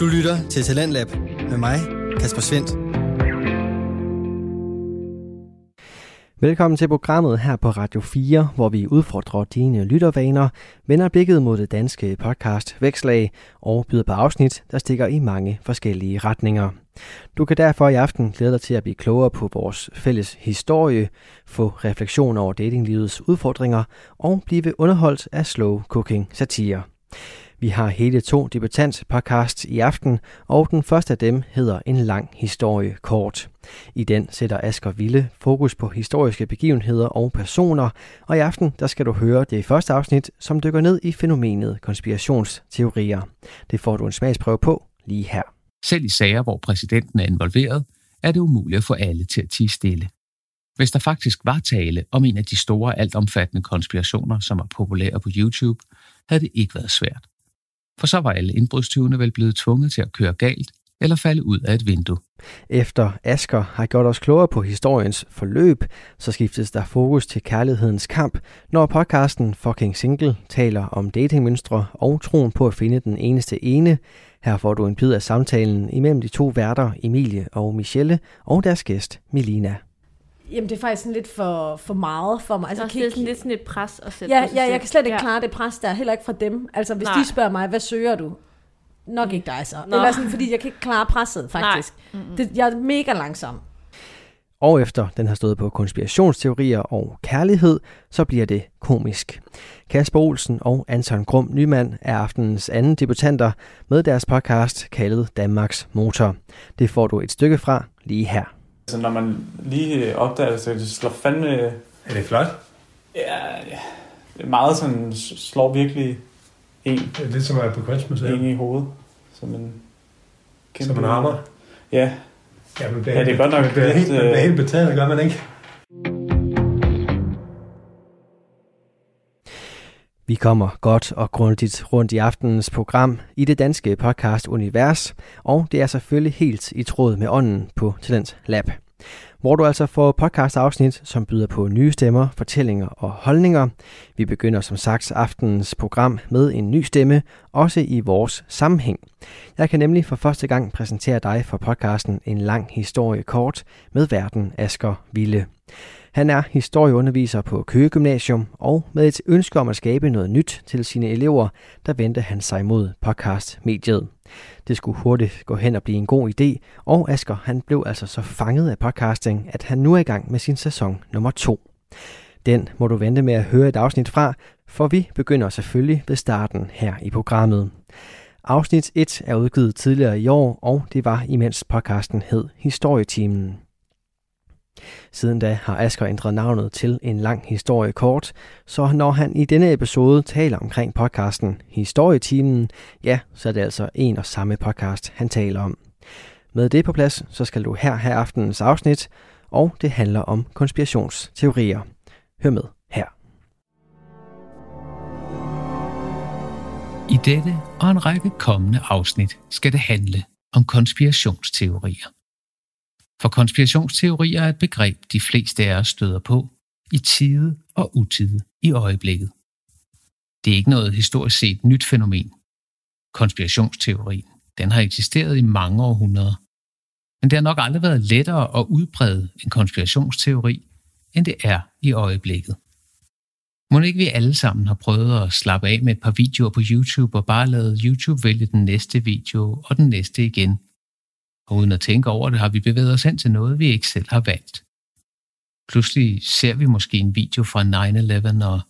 Du lytter til Talentlab med mig, Kasper Svendt. Velkommen til programmet her på Radio 4, hvor vi udfordrer dine lyttervaner, vender blikket mod det danske podcast Vækslag og byder på afsnit, der stikker i mange forskellige retninger. Du kan derfor i aften glæde dig til at blive klogere på vores fælles historie, få refleksion over datinglivets udfordringer og blive underholdt af slow cooking satire. Vi har hele to debutant podcast i aften, og den første af dem hedder En lang historie kort. I den sætter Asger Ville fokus på historiske begivenheder og personer, og i aften der skal du høre det første afsnit, som dykker ned i fænomenet konspirationsteorier. Det får du en smagsprøve på lige her. Selv i sager, hvor præsidenten er involveret, er det umuligt at få alle til at tige stille. Hvis der faktisk var tale om en af de store altomfattende konspirationer, som er populære på YouTube, havde det ikke været svært for så var alle indbrudstyvene vel blevet tvunget til at køre galt eller falde ud af et vindue. Efter Asker har gjort os klogere på historiens forløb, så skiftes der fokus til kærlighedens kamp, når podcasten Fucking Single taler om datingmønstre og troen på at finde den eneste ene. Her får du en bid af samtalen imellem de to værter, Emilie og Michelle, og deres gæst, Melina. Jamen, det er faktisk sådan lidt for, for meget for mig. Altså, Altså, det er sådan lidt sådan et pres at sætte ja, på sig ja, selv. jeg kan slet ikke Ja. klare det pres der, heller ikke fra dem. Altså, hvis Nej. de spørger mig, hvad søger du? Nok ikke dig så. Nå. Eller sådan, fordi jeg kan ikke klare presset, faktisk. Det, jeg er mega langsom. Og efter den har stået på konspirationsteorier og kærlighed, så bliver det komisk. Kasper Olsen og Anton Grum Nyman er aftenens anden debutanter med deres podcast kaldet Danmarks Motor. Det får du et stykke fra lige her. Altså, når man lige opdager det, så det slår fandme... Er det flot? Ja, ja. Det er meget sådan, slår virkelig en, Det er lidt som at være på kunstmuseet. en i hovedet. Som en Som en hammer. Ja, Ja, man bliver, Ja, det er godt nok man bliver, helt, man bliver øh, helt betaget, gør man ikke? Vi kommer godt og grundigt rundt i aftenens program i det danske podcast Univers, og det er selvfølgelig helt i tråd med ånden på Talent Lab. Hvor du altså får podcast-afsnit, som byder på nye stemmer, fortællinger og holdninger. Vi begynder som sagt aftenens program med en ny stemme, også i vores sammenhæng. Jeg kan nemlig for første gang præsentere dig for podcasten En lang historie kort med verden Asker Ville. Han er historieunderviser på Køge Gymnasium, og med et ønske om at skabe noget nyt til sine elever, der vendte han sig mod podcastmediet. Det skulle hurtigt gå hen og blive en god idé, og Asger han blev altså så fanget af podcasting, at han nu er i gang med sin sæson nummer to. Den må du vente med at høre et afsnit fra, for vi begynder selvfølgelig ved starten her i programmet. Afsnit 1 er udgivet tidligere i år, og det var imens podcasten hed Historietimen. Siden da har Asger ændret navnet til en lang historie kort, så når han i denne episode taler omkring podcasten Historietimen, ja, så er det altså en og samme podcast, han taler om. Med det på plads, så skal du her have aftenens afsnit, og det handler om konspirationsteorier. Hør med her. I dette og en række kommende afsnit skal det handle om konspirationsteorier. For konspirationsteorier er et begreb, de fleste af os støder på i tide og utide i øjeblikket. Det er ikke noget historisk set nyt fænomen. Konspirationsteorien, den har eksisteret i mange århundreder. Men det har nok aldrig været lettere at udbrede en konspirationsteori, end det er i øjeblikket. Må ikke vi alle sammen har prøvet at slappe af med et par videoer på YouTube og bare lade YouTube vælge den næste video og den næste igen. Og uden at tænke over det, har vi bevæget os hen til noget, vi ikke selv har valgt. Pludselig ser vi måske en video fra 9-11, og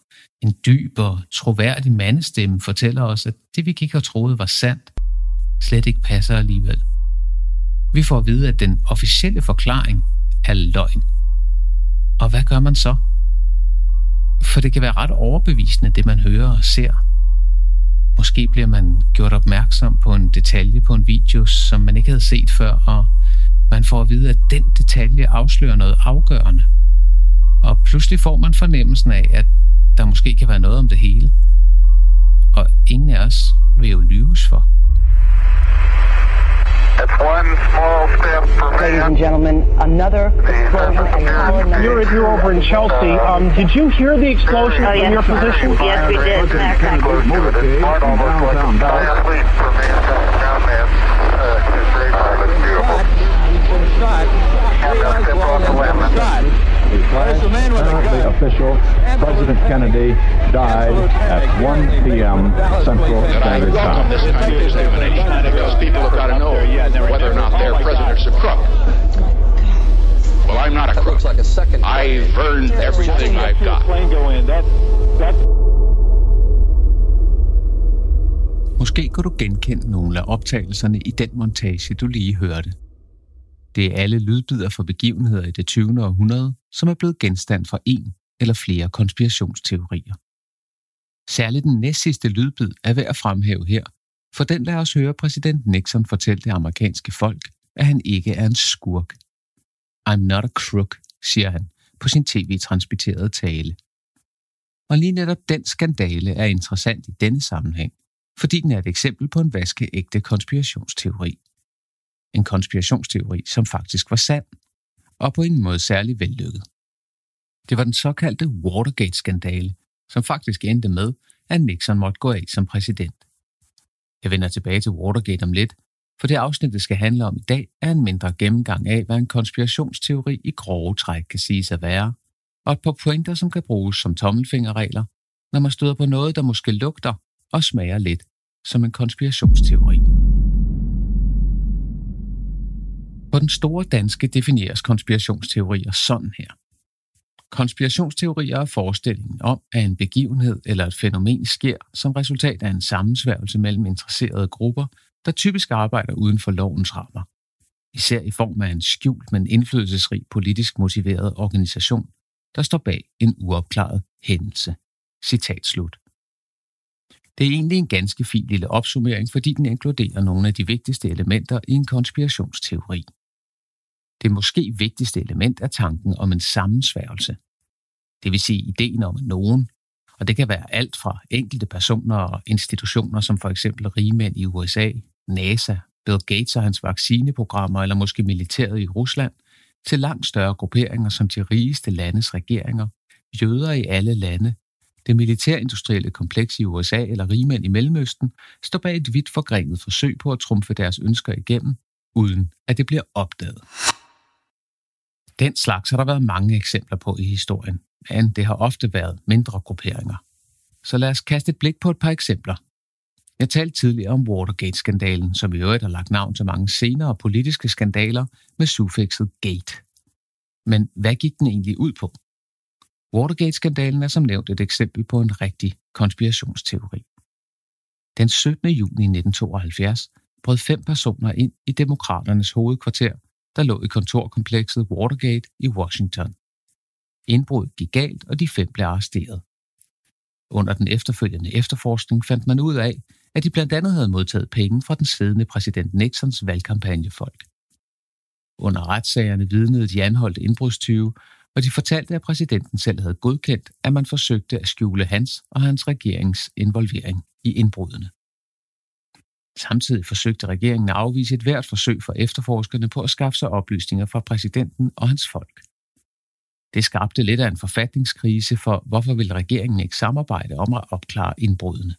en dyb og troværdig mandestemme fortæller os, at det vi ikke har troet var sandt, slet ikke passer alligevel. Vi får at vide, at den officielle forklaring er løgn. Og hvad gør man så? For det kan være ret overbevisende, det man hører og ser. Måske bliver man gjort opmærksom på en detalje på en video, som man ikke havde set før, og man får at vide, at den detalje afslører noget afgørende. Og pludselig får man fornemmelsen af, at der måske kan være noget om det hele. Og ingen af os vil jo lyves for. That's one small step for man. Ladies and gentlemen, another explosion You're, you're over in Chelsea. Um, did you hear the explosion oh, yes. from your position? Yes, we did. There's a man with a gun. There. President Kennedy died at 1 p.m. Central Standard Time. Because people have got to know whether or not their president's a crook. Well, I'm not a crook. I've earned everything I've got. Måske kunne du genkende nogle af optagelserne i den montage, du lige hørte. Det er alle lydbider fra begivenheder i det 20. århundrede, som er blevet genstand for en eller flere konspirationsteorier. Særligt den næstsidste lydbid er værd at fremhæve her, for den lader os høre præsident Nixon fortælle det amerikanske folk, at han ikke er en skurk. I'm not a crook, siger han på sin tv-transmitterede tale. Og lige netop den skandale er interessant i denne sammenhæng, fordi den er et eksempel på en vaskeægte konspirationsteori. En konspirationsteori, som faktisk var sand, og på ingen måde særlig vellykket. Det var den såkaldte Watergate-skandale, som faktisk endte med, at Nixon måtte gå af som præsident. Jeg vender tilbage til Watergate om lidt, for det afsnit, det skal handle om i dag, er en mindre gennemgang af, hvad en konspirationsteori i grove træk kan siges at være, og et par pointer, som kan bruges som tommelfingerregler, når man støder på noget, der måske lugter og smager lidt som en konspirationsteori. På den store danske defineres konspirationsteorier sådan her. Konspirationsteorier er forestillingen om, at en begivenhed eller et fænomen sker som resultat af en sammensværgelse mellem interesserede grupper, der typisk arbejder uden for lovens rammer. Især i form af en skjult, men indflydelsesrig politisk motiveret organisation, der står bag en uopklaret hændelse. Citat slut. Det er egentlig en ganske fin lille opsummering, fordi den inkluderer nogle af de vigtigste elementer i en konspirationsteori. Det måske vigtigste element er tanken om en sammensværgelse. Det vil sige ideen om nogen, og det kan være alt fra enkelte personer og institutioner, som for eksempel rigmænd i USA, NASA, Bill Gates og hans vaccineprogrammer, eller måske militæret i Rusland, til langt større grupperinger som de rigeste landes regeringer, jøder i alle lande, det militærindustrielle kompleks i USA eller rigmænd i Mellemøsten står bag et vidt forgrenet forsøg på at trumfe deres ønsker igennem, uden at det bliver opdaget. Den slags har der været mange eksempler på i historien, men det har ofte været mindre grupperinger. Så lad os kaste et blik på et par eksempler. Jeg talte tidligere om Watergate-skandalen, som i øvrigt har lagt navn til mange senere politiske skandaler med suffixet gate. Men hvad gik den egentlig ud på? Watergate-skandalen er som nævnt et eksempel på en rigtig konspirationsteori. Den 17. juni 1972 brød fem personer ind i demokraternes hovedkvarter, der lå i kontorkomplekset Watergate i Washington. Indbruddet gik galt, og de fem blev arresteret. Under den efterfølgende efterforskning fandt man ud af, at de blandt andet havde modtaget penge fra den siddende præsident Nixons valgkampagnefolk. Under retssagerne vidnede de anholdte indbrudstyve, og de fortalte, at præsidenten selv havde godkendt, at man forsøgte at skjule hans og hans regerings involvering i indbrudene. Samtidig forsøgte regeringen at afvise et hvert forsøg for efterforskerne på at skaffe sig oplysninger fra præsidenten og hans folk. Det skabte lidt af en forfatningskrise for, hvorfor ville regeringen ikke samarbejde om at opklare indbrudene.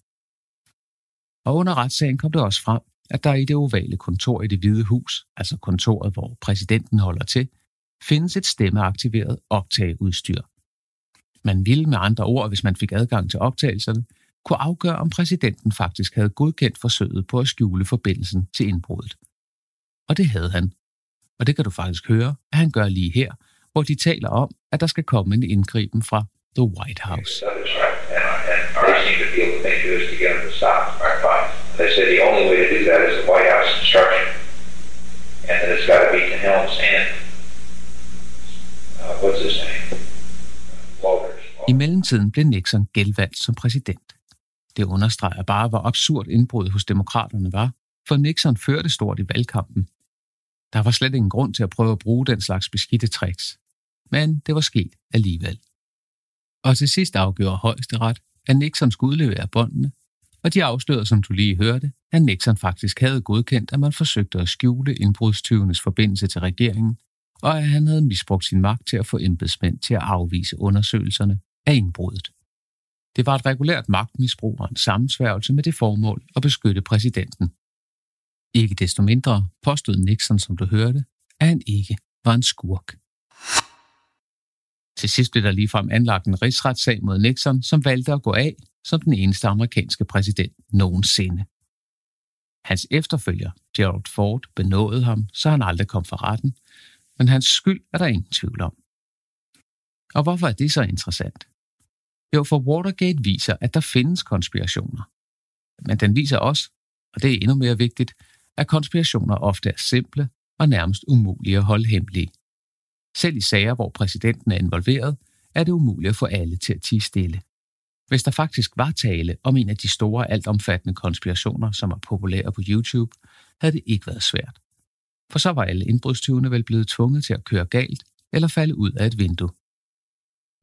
Og under retssagen kom det også frem, at der i det ovale kontor i det hvide hus, altså kontoret, hvor præsidenten holder til, findes et stemmeaktiveret optageudstyr. Man ville med andre ord, hvis man fik adgang til optagelserne, kunne afgøre, om præsidenten faktisk havde godkendt forsøget på at skjule forbindelsen til indbruddet. Og det havde han. Og det kan du faktisk høre, at han gør lige her, hvor de taler om, at der skal komme en indgriben fra The White House. They said the only way to do that is the White House instruction, and that it's got to be to Helms and uh, what's his name, Walters. I mellemtiden blev Nixon genvalgt som præsident. Det understreger bare, hvor absurd indbruddet hos demokraterne var, for Nixon førte stort i valgkampen. Der var slet ingen grund til at prøve at bruge den slags beskidte tricks. Men det var sket alligevel. Og til sidst afgjorde højesteret, at Nixon skulle udlevere båndene, og de afslørede, som du lige hørte, at Nixon faktisk havde godkendt, at man forsøgte at skjule indbrudstyvenes forbindelse til regeringen, og at han havde misbrugt sin magt til at få embedsmænd til at afvise undersøgelserne af indbruddet. Det var et regulært magtmisbrug og en sammensværgelse med det formål at beskytte præsidenten. Ikke desto mindre påstod Nixon, som du hørte, at han ikke var en skurk. Til sidst blev der ligefrem anlagt en rigsretssag mod Nixon, som valgte at gå af som den eneste amerikanske præsident nogensinde. Hans efterfølger, Gerald Ford, benåede ham, så han aldrig kom for retten, men hans skyld er der ingen tvivl om. Og hvorfor er det så interessant? Jo, for Watergate viser, at der findes konspirationer. Men den viser også, og det er endnu mere vigtigt, at konspirationer ofte er simple og nærmest umulige at holde hemmelige. Selv i sager, hvor præsidenten er involveret, er det umuligt at få alle til at tige stille. Hvis der faktisk var tale om en af de store, altomfattende konspirationer, som er populære på YouTube, havde det ikke været svært. For så var alle indbrudstyvene vel blevet tvunget til at køre galt eller falde ud af et vindue.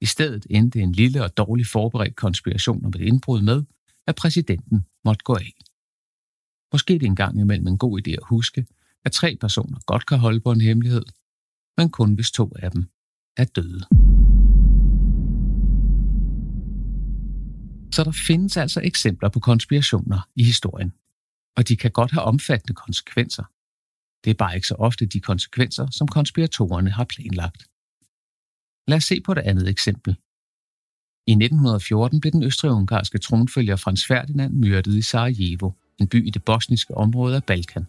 I stedet endte en lille og dårlig forberedt konspiration om et indbrud med, at præsidenten måtte gå af. Måske det engang imellem en god idé at huske, at tre personer godt kan holde på en hemmelighed, men kun hvis to af dem er døde. Så der findes altså eksempler på konspirationer i historien, og de kan godt have omfattende konsekvenser. Det er bare ikke så ofte de konsekvenser, som konspiratorerne har planlagt. Lad os se på et andet eksempel. I 1914 blev den østrig-ungarske tronfølger Frans Ferdinand myrdet i Sarajevo, en by i det bosniske område af Balkan.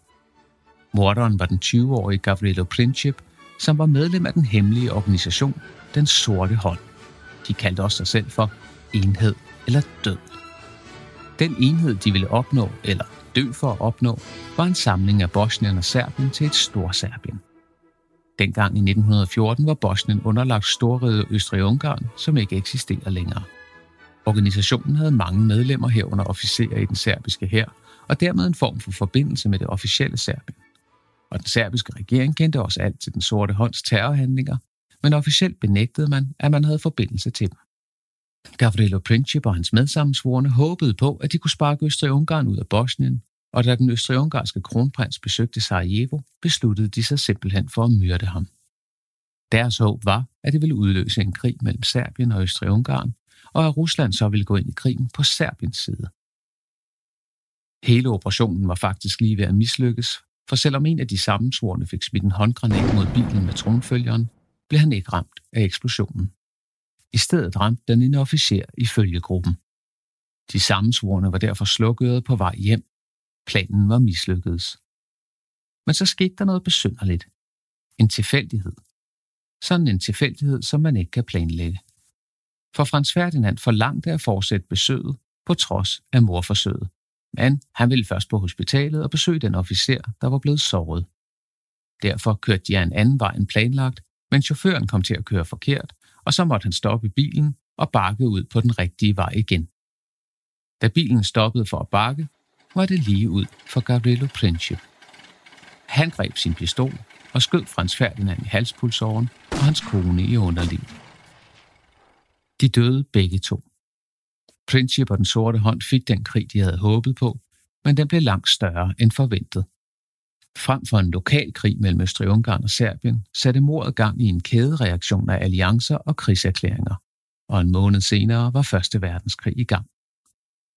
Morderen var den 20-årige Gavrilo Princip, som var medlem af den hemmelige organisation Den Sorte Hånd. De kaldte også sig selv for enhed eller død. Den enhed, de ville opnå, eller dø for at opnå, var en samling af Bosnien og Serbien til et Storserbien. Dengang i 1914 var Bosnien underlagt Storriget Østrig-Ungarn, som ikke eksisterer længere. Organisationen havde mange medlemmer herunder officerer i den serbiske hær, og dermed en form for forbindelse med det officielle Serbien. Og den serbiske regering kendte også alt til den sorte hånds terrorhandlinger, men officielt benægtede man, at man havde forbindelse til dem. Gavrilo Princip og hans medsammensvorene håbede på, at de kunne sparke Østrig-Ungarn ud af Bosnien, og da den østrig-ungarske kronprins besøgte Sarajevo, besluttede de sig simpelthen for at myrde ham. Deres håb var, at det ville udløse en krig mellem Serbien og Østrig-Ungarn, og at Rusland så ville gå ind i krigen på Serbiens side. Hele operationen var faktisk lige ved at mislykkes, for selvom en af de sammensvorene fik smidt en håndgranat mod bilen med tronfølgeren, blev han ikke ramt af eksplosionen. I stedet ramte den en officer i følgegruppen. De sammensvorene var derfor slukket på vej hjem. Planen var mislykkedes. Men så skete der noget besynderligt. En tilfældighed. Sådan en tilfældighed, som man ikke kan planlægge. For Frans Ferdinand forlangte at fortsætte besøget på trods af morforsøget. Men han ville først på hospitalet og besøge den officer, der var blevet såret. Derfor kørte de en anden vej end planlagt, men chaufføren kom til at køre forkert, og så måtte han stoppe bilen og bakke ud på den rigtige vej igen. Da bilen stoppede for at bakke, var det lige ud for Gavrilo Princip. Han greb sin pistol og skød Frans Ferdinand i halspulsåren og hans kone i underliv. De døde begge to. Princip og den sorte hånd fik den krig, de havde håbet på, men den blev langt større end forventet. Frem for en lokal krig mellem Østrig-Ungarn og Serbien, satte mordet gang i en kædereaktion af alliancer og krigserklæringer, og en måned senere var Første Verdenskrig i gang.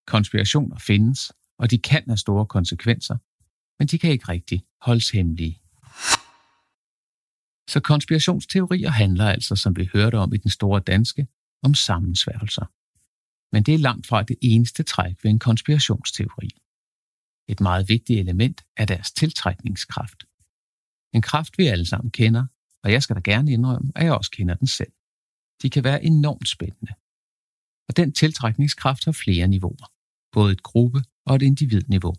Konspirationer findes, og de kan have store konsekvenser, men de kan ikke rigtig holdes hemmelige. Så konspirationsteorier handler altså, som vi hørte om i den store danske, om sammensværgelser. Men det er langt fra det eneste træk ved en konspirationsteori. Et meget vigtigt element er deres tiltrækningskraft. En kraft, vi alle sammen kender, og jeg skal da gerne indrømme, at jeg også kender den selv. De kan være enormt spændende. Og den tiltrækningskraft har flere niveauer, både et gruppe- og et individniveau.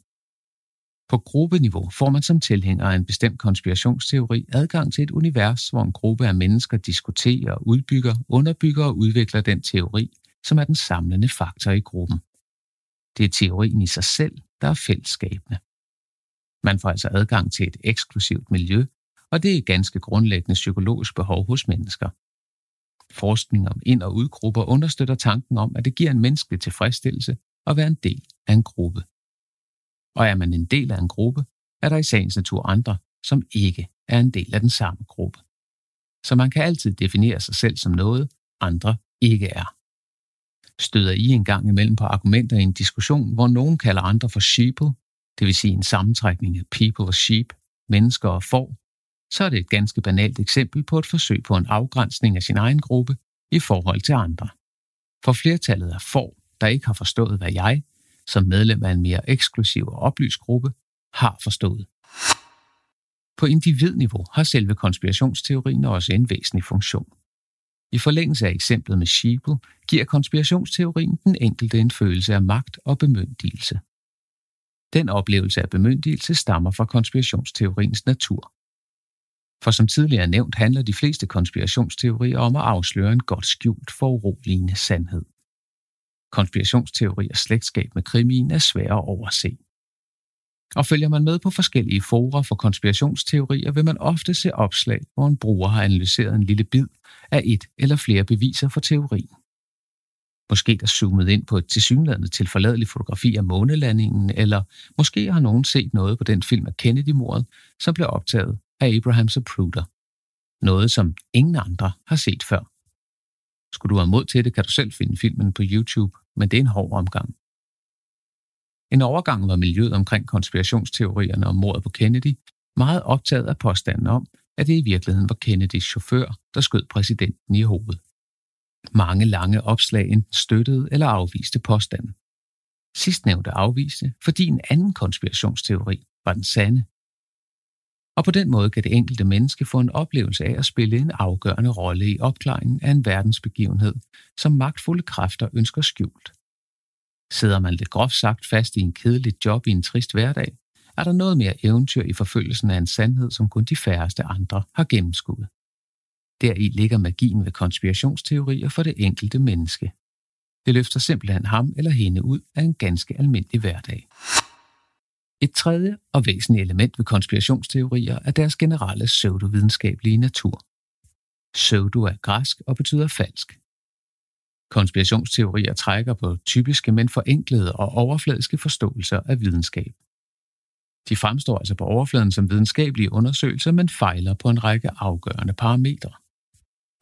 På gruppeniveau får man som tilhænger af en bestemt konspirationsteori adgang til et univers, hvor en gruppe af mennesker diskuterer, udbygger, underbygger og udvikler den teori, som er den samlende faktor i gruppen. Det er teorien i sig selv, der er fællesskabende. Man får altså adgang til et eksklusivt miljø, og det er et ganske grundlæggende psykologisk behov hos mennesker. Forskning om ind- og udgrupper understøtter tanken om, at det giver en menneskelig tilfredsstillelse at være en del af en gruppe. Og er man en del af en gruppe, er der i sagens natur andre, som ikke er en del af den samme gruppe. Så man kan altid definere sig selv som noget, andre ikke er. Støder I en gang imellem på argumenter i en diskussion, hvor nogen kalder andre for sheeple, det vil sige en sammentrækning af people og sheep, mennesker og får, så er det et ganske banalt eksempel på et forsøg på en afgrænsning af sin egen gruppe i forhold til andre. For flertallet af får, der ikke har forstået, hvad jeg, som medlem af en mere eksklusiv og oplyst gruppe, har forstået. På individniveau har selve konspirationsteorien også en væsentlig funktion. I forlængelse af eksemplet med Sheeple giver konspirationsteorien den enkelte en følelse af magt og bemyndigelse. Den oplevelse af bemyndigelse stammer fra konspirationsteoriens natur. For som tidligere nævnt handler de fleste konspirationsteorier om at afsløre en godt skjult foruroligende sandhed konspirationsteori og slægtskab med krimien er svære at overse. Og følger man med på forskellige forer for konspirationsteorier, vil man ofte se opslag, hvor en bruger har analyseret en lille bid af et eller flere beviser for teorien. Måske der zoomet ind på et tilsyneladende tilforladeligt fotografi af månelandingen, eller måske har nogen set noget på den film af Kennedy-mordet, som blev optaget af Abraham Zapruder. Noget, som ingen andre har set før. Skulle du have mod til det, kan du selv finde filmen på YouTube, men det er en hård omgang. En overgang var miljøet omkring konspirationsteorierne om mordet på Kennedy meget optaget af påstanden om, at det i virkeligheden var Kennedys chauffør, der skød præsidenten i hovedet. Mange lange opslag enten støttede eller afviste påstanden. Sidstnævnte afviste, fordi en anden konspirationsteori var den sande. Og på den måde kan det enkelte menneske få en oplevelse af at spille en afgørende rolle i opklaringen af en verdensbegivenhed, som magtfulde kræfter ønsker skjult. Sidder man lidt groft sagt fast i en kedelig job i en trist hverdag, er der noget mere eventyr i forfølgelsen af en sandhed, som kun de færreste andre har gennemskuddet. Deri ligger magien ved konspirationsteorier for det enkelte menneske. Det løfter simpelthen ham eller hende ud af en ganske almindelig hverdag. Et tredje og væsentligt element ved konspirationsteorier er deres generelle pseudovidenskabelige natur. Pseudo er græsk og betyder falsk. Konspirationsteorier trækker på typiske, men forenklede og overfladiske forståelser af videnskab. De fremstår altså på overfladen som videnskabelige undersøgelser, men fejler på en række afgørende parametre.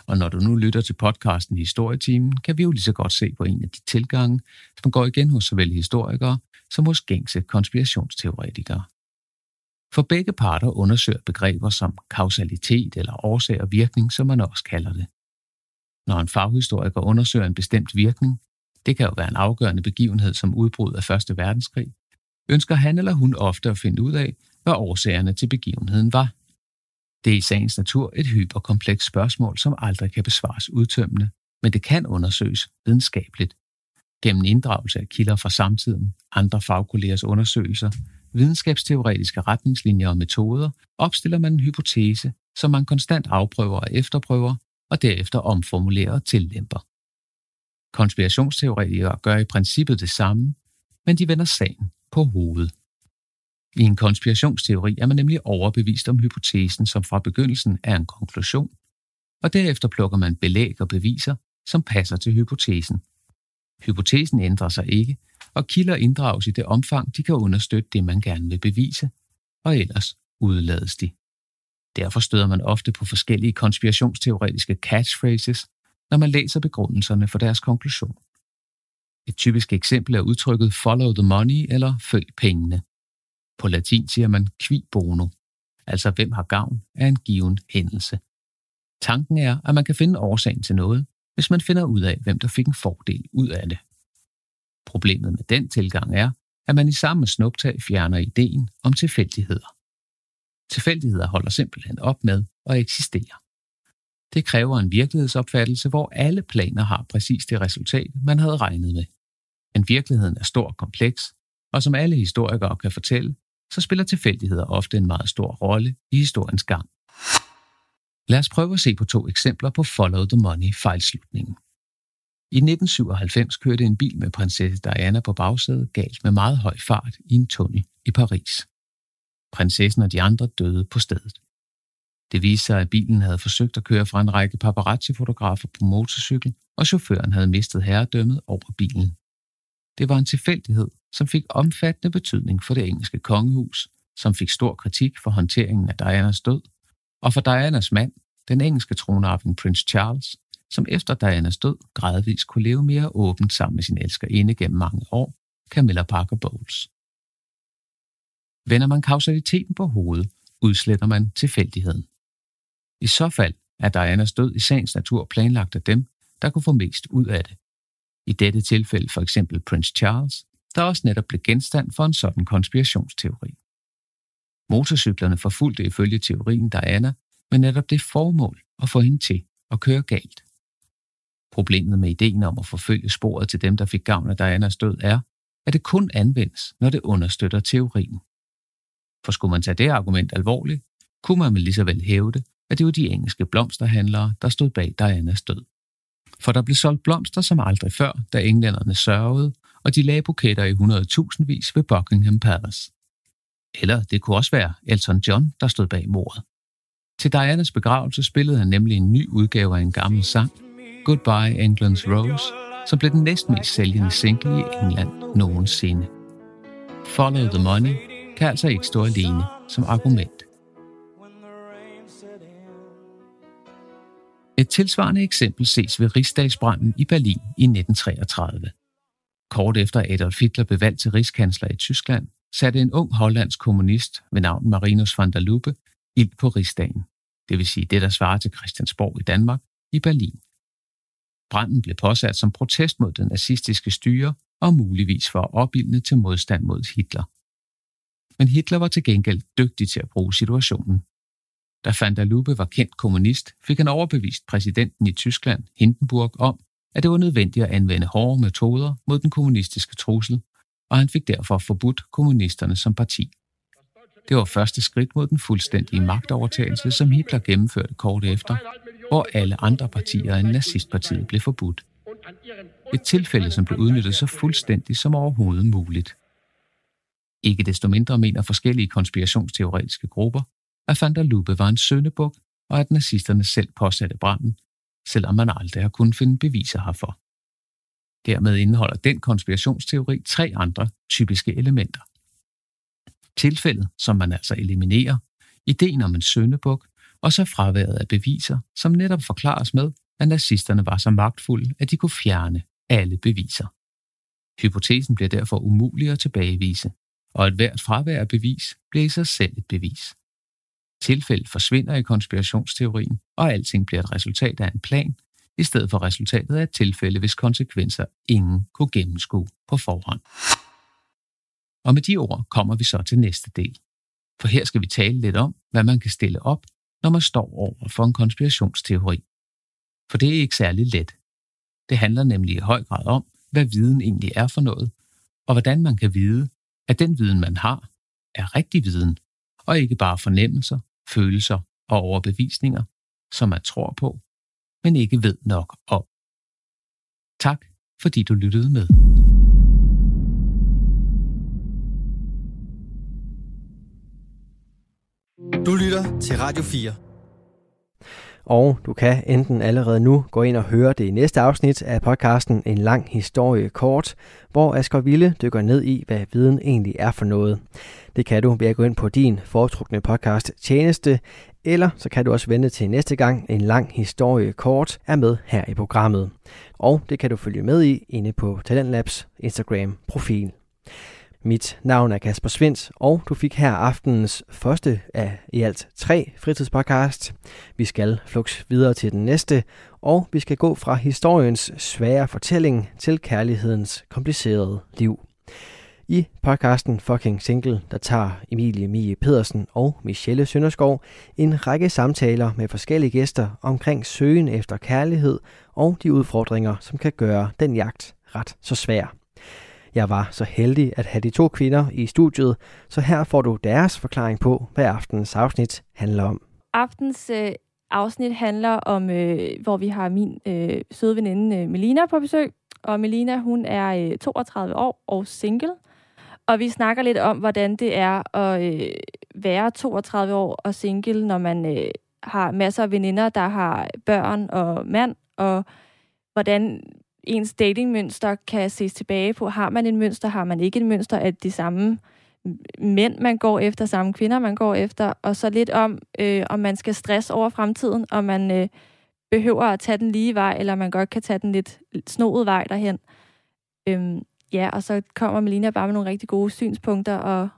Og når du nu lytter til podcasten Historietimen, kan vi jo lige så godt se på en af de tilgange, som går igen hos såvel historikere som hos gængse konspirationsteoretikere. For begge parter undersøger begreber som kausalitet eller årsag og virkning, som man også kalder det. Når en faghistoriker undersøger en bestemt virkning, det kan jo være en afgørende begivenhed som udbrud af Første Verdenskrig, ønsker han eller hun ofte at finde ud af, hvad årsagerne til begivenheden var. Det er i sagens natur et hyperkomplekst spørgsmål, som aldrig kan besvares udtømmende, men det kan undersøges videnskabeligt. Gennem inddragelse af kilder fra samtiden, andre fagkollegers undersøgelser, videnskabsteoretiske retningslinjer og metoder, opstiller man en hypotese, som man konstant afprøver og efterprøver, og derefter omformulerer og tillemper. Konspirationsteoretikere gør i princippet det samme, men de vender sagen på hovedet. I en konspirationsteori er man nemlig overbevist om hypotesen, som fra begyndelsen er en konklusion, og derefter plukker man belæg og beviser, som passer til hypotesen. Hypotesen ændrer sig ikke, og kilder inddrages i det omfang, de kan understøtte det, man gerne vil bevise, og ellers udlades de. Derfor støder man ofte på forskellige konspirationsteoretiske catchphrases, når man læser begrundelserne for deres konklusion. Et typisk eksempel er udtrykket follow the money eller følg pengene. På latin siger man qui bono, altså hvem har gavn af en given hændelse. Tanken er, at man kan finde årsagen til noget, hvis man finder ud af, hvem der fik en fordel ud af det. Problemet med den tilgang er, at man i samme snuptag fjerner ideen om tilfældigheder. Tilfældigheder holder simpelthen op med at eksistere. Det kræver en virkelighedsopfattelse, hvor alle planer har præcis det resultat, man havde regnet med. Men virkeligheden er stor og kompleks, og som alle historikere kan fortælle, så spiller tilfældigheder ofte en meget stor rolle i historiens gang. Lad os prøve at se på to eksempler på Follow the Money fejlslutningen. I 1997 kørte en bil med prinsesse Diana på bagsædet galt med meget høj fart i en tunnel i Paris. Prinsessen og de andre døde på stedet. Det viste sig, at bilen havde forsøgt at køre fra en række paparazzi-fotografer på motorcykel, og chaufføren havde mistet herredømmet over bilen. Det var en tilfældighed, som fik omfattende betydning for det engelske kongehus, som fik stor kritik for håndteringen af Dianas død, og for Dianas mand, den engelske tronarving Prince Charles, som efter Dianas død gradvist kunne leve mere åbent sammen med sin elskerinde gennem mange år, Camilla Parker Bowles. Vender man kausaliteten på hovedet, udsletter man tilfældigheden. I så fald er Dianas død i sagens natur planlagt af dem, der kunne få mest ud af det. I dette tilfælde for eksempel Prince Charles, der også netop blev genstand for en sådan konspirationsteori. Motorcyklerne forfulgte ifølge teorien Diana med netop det formål at få hende til at køre galt. Problemet med ideen om at forfølge sporet til dem, der fik gavn af Dianas død, er, at det kun anvendes, når det understøtter teorien. For skulle man tage det argument alvorligt, kunne man med lige så vel hævde, at det var de engelske blomsterhandlere, der stod bag Dianas død. For der blev solgt blomster som aldrig før, da englænderne sørgede, og de lagde buketter i 100.000 vis ved Buckingham Palace. Eller det kunne også være Elton John, der stod bag mordet. Til Dianas begravelse spillede han nemlig en ny udgave af en gammel sang, Goodbye England's Rose, som blev den næstmest sælgende single i England nogensinde. Follow the Money kan altså ikke stå alene som argument. Et tilsvarende eksempel ses ved rigsdagsbranden i Berlin i 1933. Kort efter Adolf Hitler blev valgt til rigskansler i Tyskland, satte en ung hollandsk kommunist ved navn Marinus van der Lubbe ild på rigsdagen, det vil sige det, der svarer til Christiansborg i Danmark, i Berlin. Branden blev påsat som protest mod den nazistiske styre og muligvis for at opildne til modstand mod Hitler. Men Hitler var til gengæld dygtig til at bruge situationen. Da van der Lubbe var kendt kommunist, fik han overbevist præsidenten i Tyskland, Hindenburg, om, at det var nødvendigt at anvende hårde metoder mod den kommunistiske trussel, og han fik derfor forbudt kommunisterne som parti. Det var første skridt mod den fuldstændige magtovertagelse, som Hitler gennemførte kort efter, hvor alle andre partier end nazistpartiet blev forbudt. Et tilfælde, som blev udnyttet så fuldstændigt som overhovedet muligt. Ikke desto mindre mener forskellige konspirationsteoretiske grupper, at van der Lubbe var en søndebuk, og at nazisterne selv påsatte branden, selvom man aldrig har kunnet finde beviser herfor. Dermed indeholder den konspirationsteori tre andre typiske elementer. Tilfældet, som man altså eliminerer, ideen om en søndebuk, og så fraværet af beviser, som netop forklares med, at nazisterne var så magtfulde, at de kunne fjerne alle beviser. Hypotesen bliver derfor umulig at tilbagevise, og et hvert fravær af bevis bliver i sig selv et bevis tilfælde forsvinder i konspirationsteorien, og alting bliver et resultat af en plan, i stedet for resultatet af et tilfælde, hvis konsekvenser ingen kunne gennemskue på forhånd. Og med de ord kommer vi så til næste del. For her skal vi tale lidt om, hvad man kan stille op, når man står over for en konspirationsteori. For det er ikke særlig let. Det handler nemlig i høj grad om, hvad viden egentlig er for noget, og hvordan man kan vide, at den viden, man har, er rigtig viden, og ikke bare fornemmelser, følelser og overbevisninger, som man tror på, men ikke ved nok om. Tak, fordi du lyttede med. Du lytter til Radio 4. Og du kan enten allerede nu gå ind og høre det næste afsnit af podcasten En lang historie kort, hvor Asger Ville dykker ned i, hvad viden egentlig er for noget. Det kan du ved at gå ind på din foretrukne podcast tjeneste, eller så kan du også vente til næste gang En lang historie kort er med her i programmet. Og det kan du følge med i inde på Talentlabs Instagram-profil. Mit navn er Kasper Svens, og du fik her aftenens første af i alt tre fritidspodcast. Vi skal flux videre til den næste, og vi skal gå fra historiens svære fortælling til kærlighedens komplicerede liv. I podcasten Fucking Single, der tager Emilie Mie Pedersen og Michelle Sønderskov en række samtaler med forskellige gæster omkring søgen efter kærlighed og de udfordringer, som kan gøre den jagt ret så svær. Jeg var så heldig at have de to kvinder i studiet, så her får du deres forklaring på, hvad aftens afsnit handler om. Aftens øh, afsnit handler om, øh, hvor vi har min øh, søde veninde øh, Melina på besøg. Og Melina, hun er øh, 32 år og single. Og vi snakker lidt om, hvordan det er at øh, være 32 år og single, når man øh, har masser af veninder, der har børn og mand, og hvordan ens datingmønster kan ses tilbage på. Har man en mønster, har man ikke et mønster, at de samme mænd, man går efter, samme kvinder, man går efter, og så lidt om, øh, om man skal stress over fremtiden, om man øh, behøver at tage den lige vej, eller man godt kan tage den lidt snoede vej derhen. Øhm, ja, og så kommer Melina bare med nogle rigtig gode synspunkter og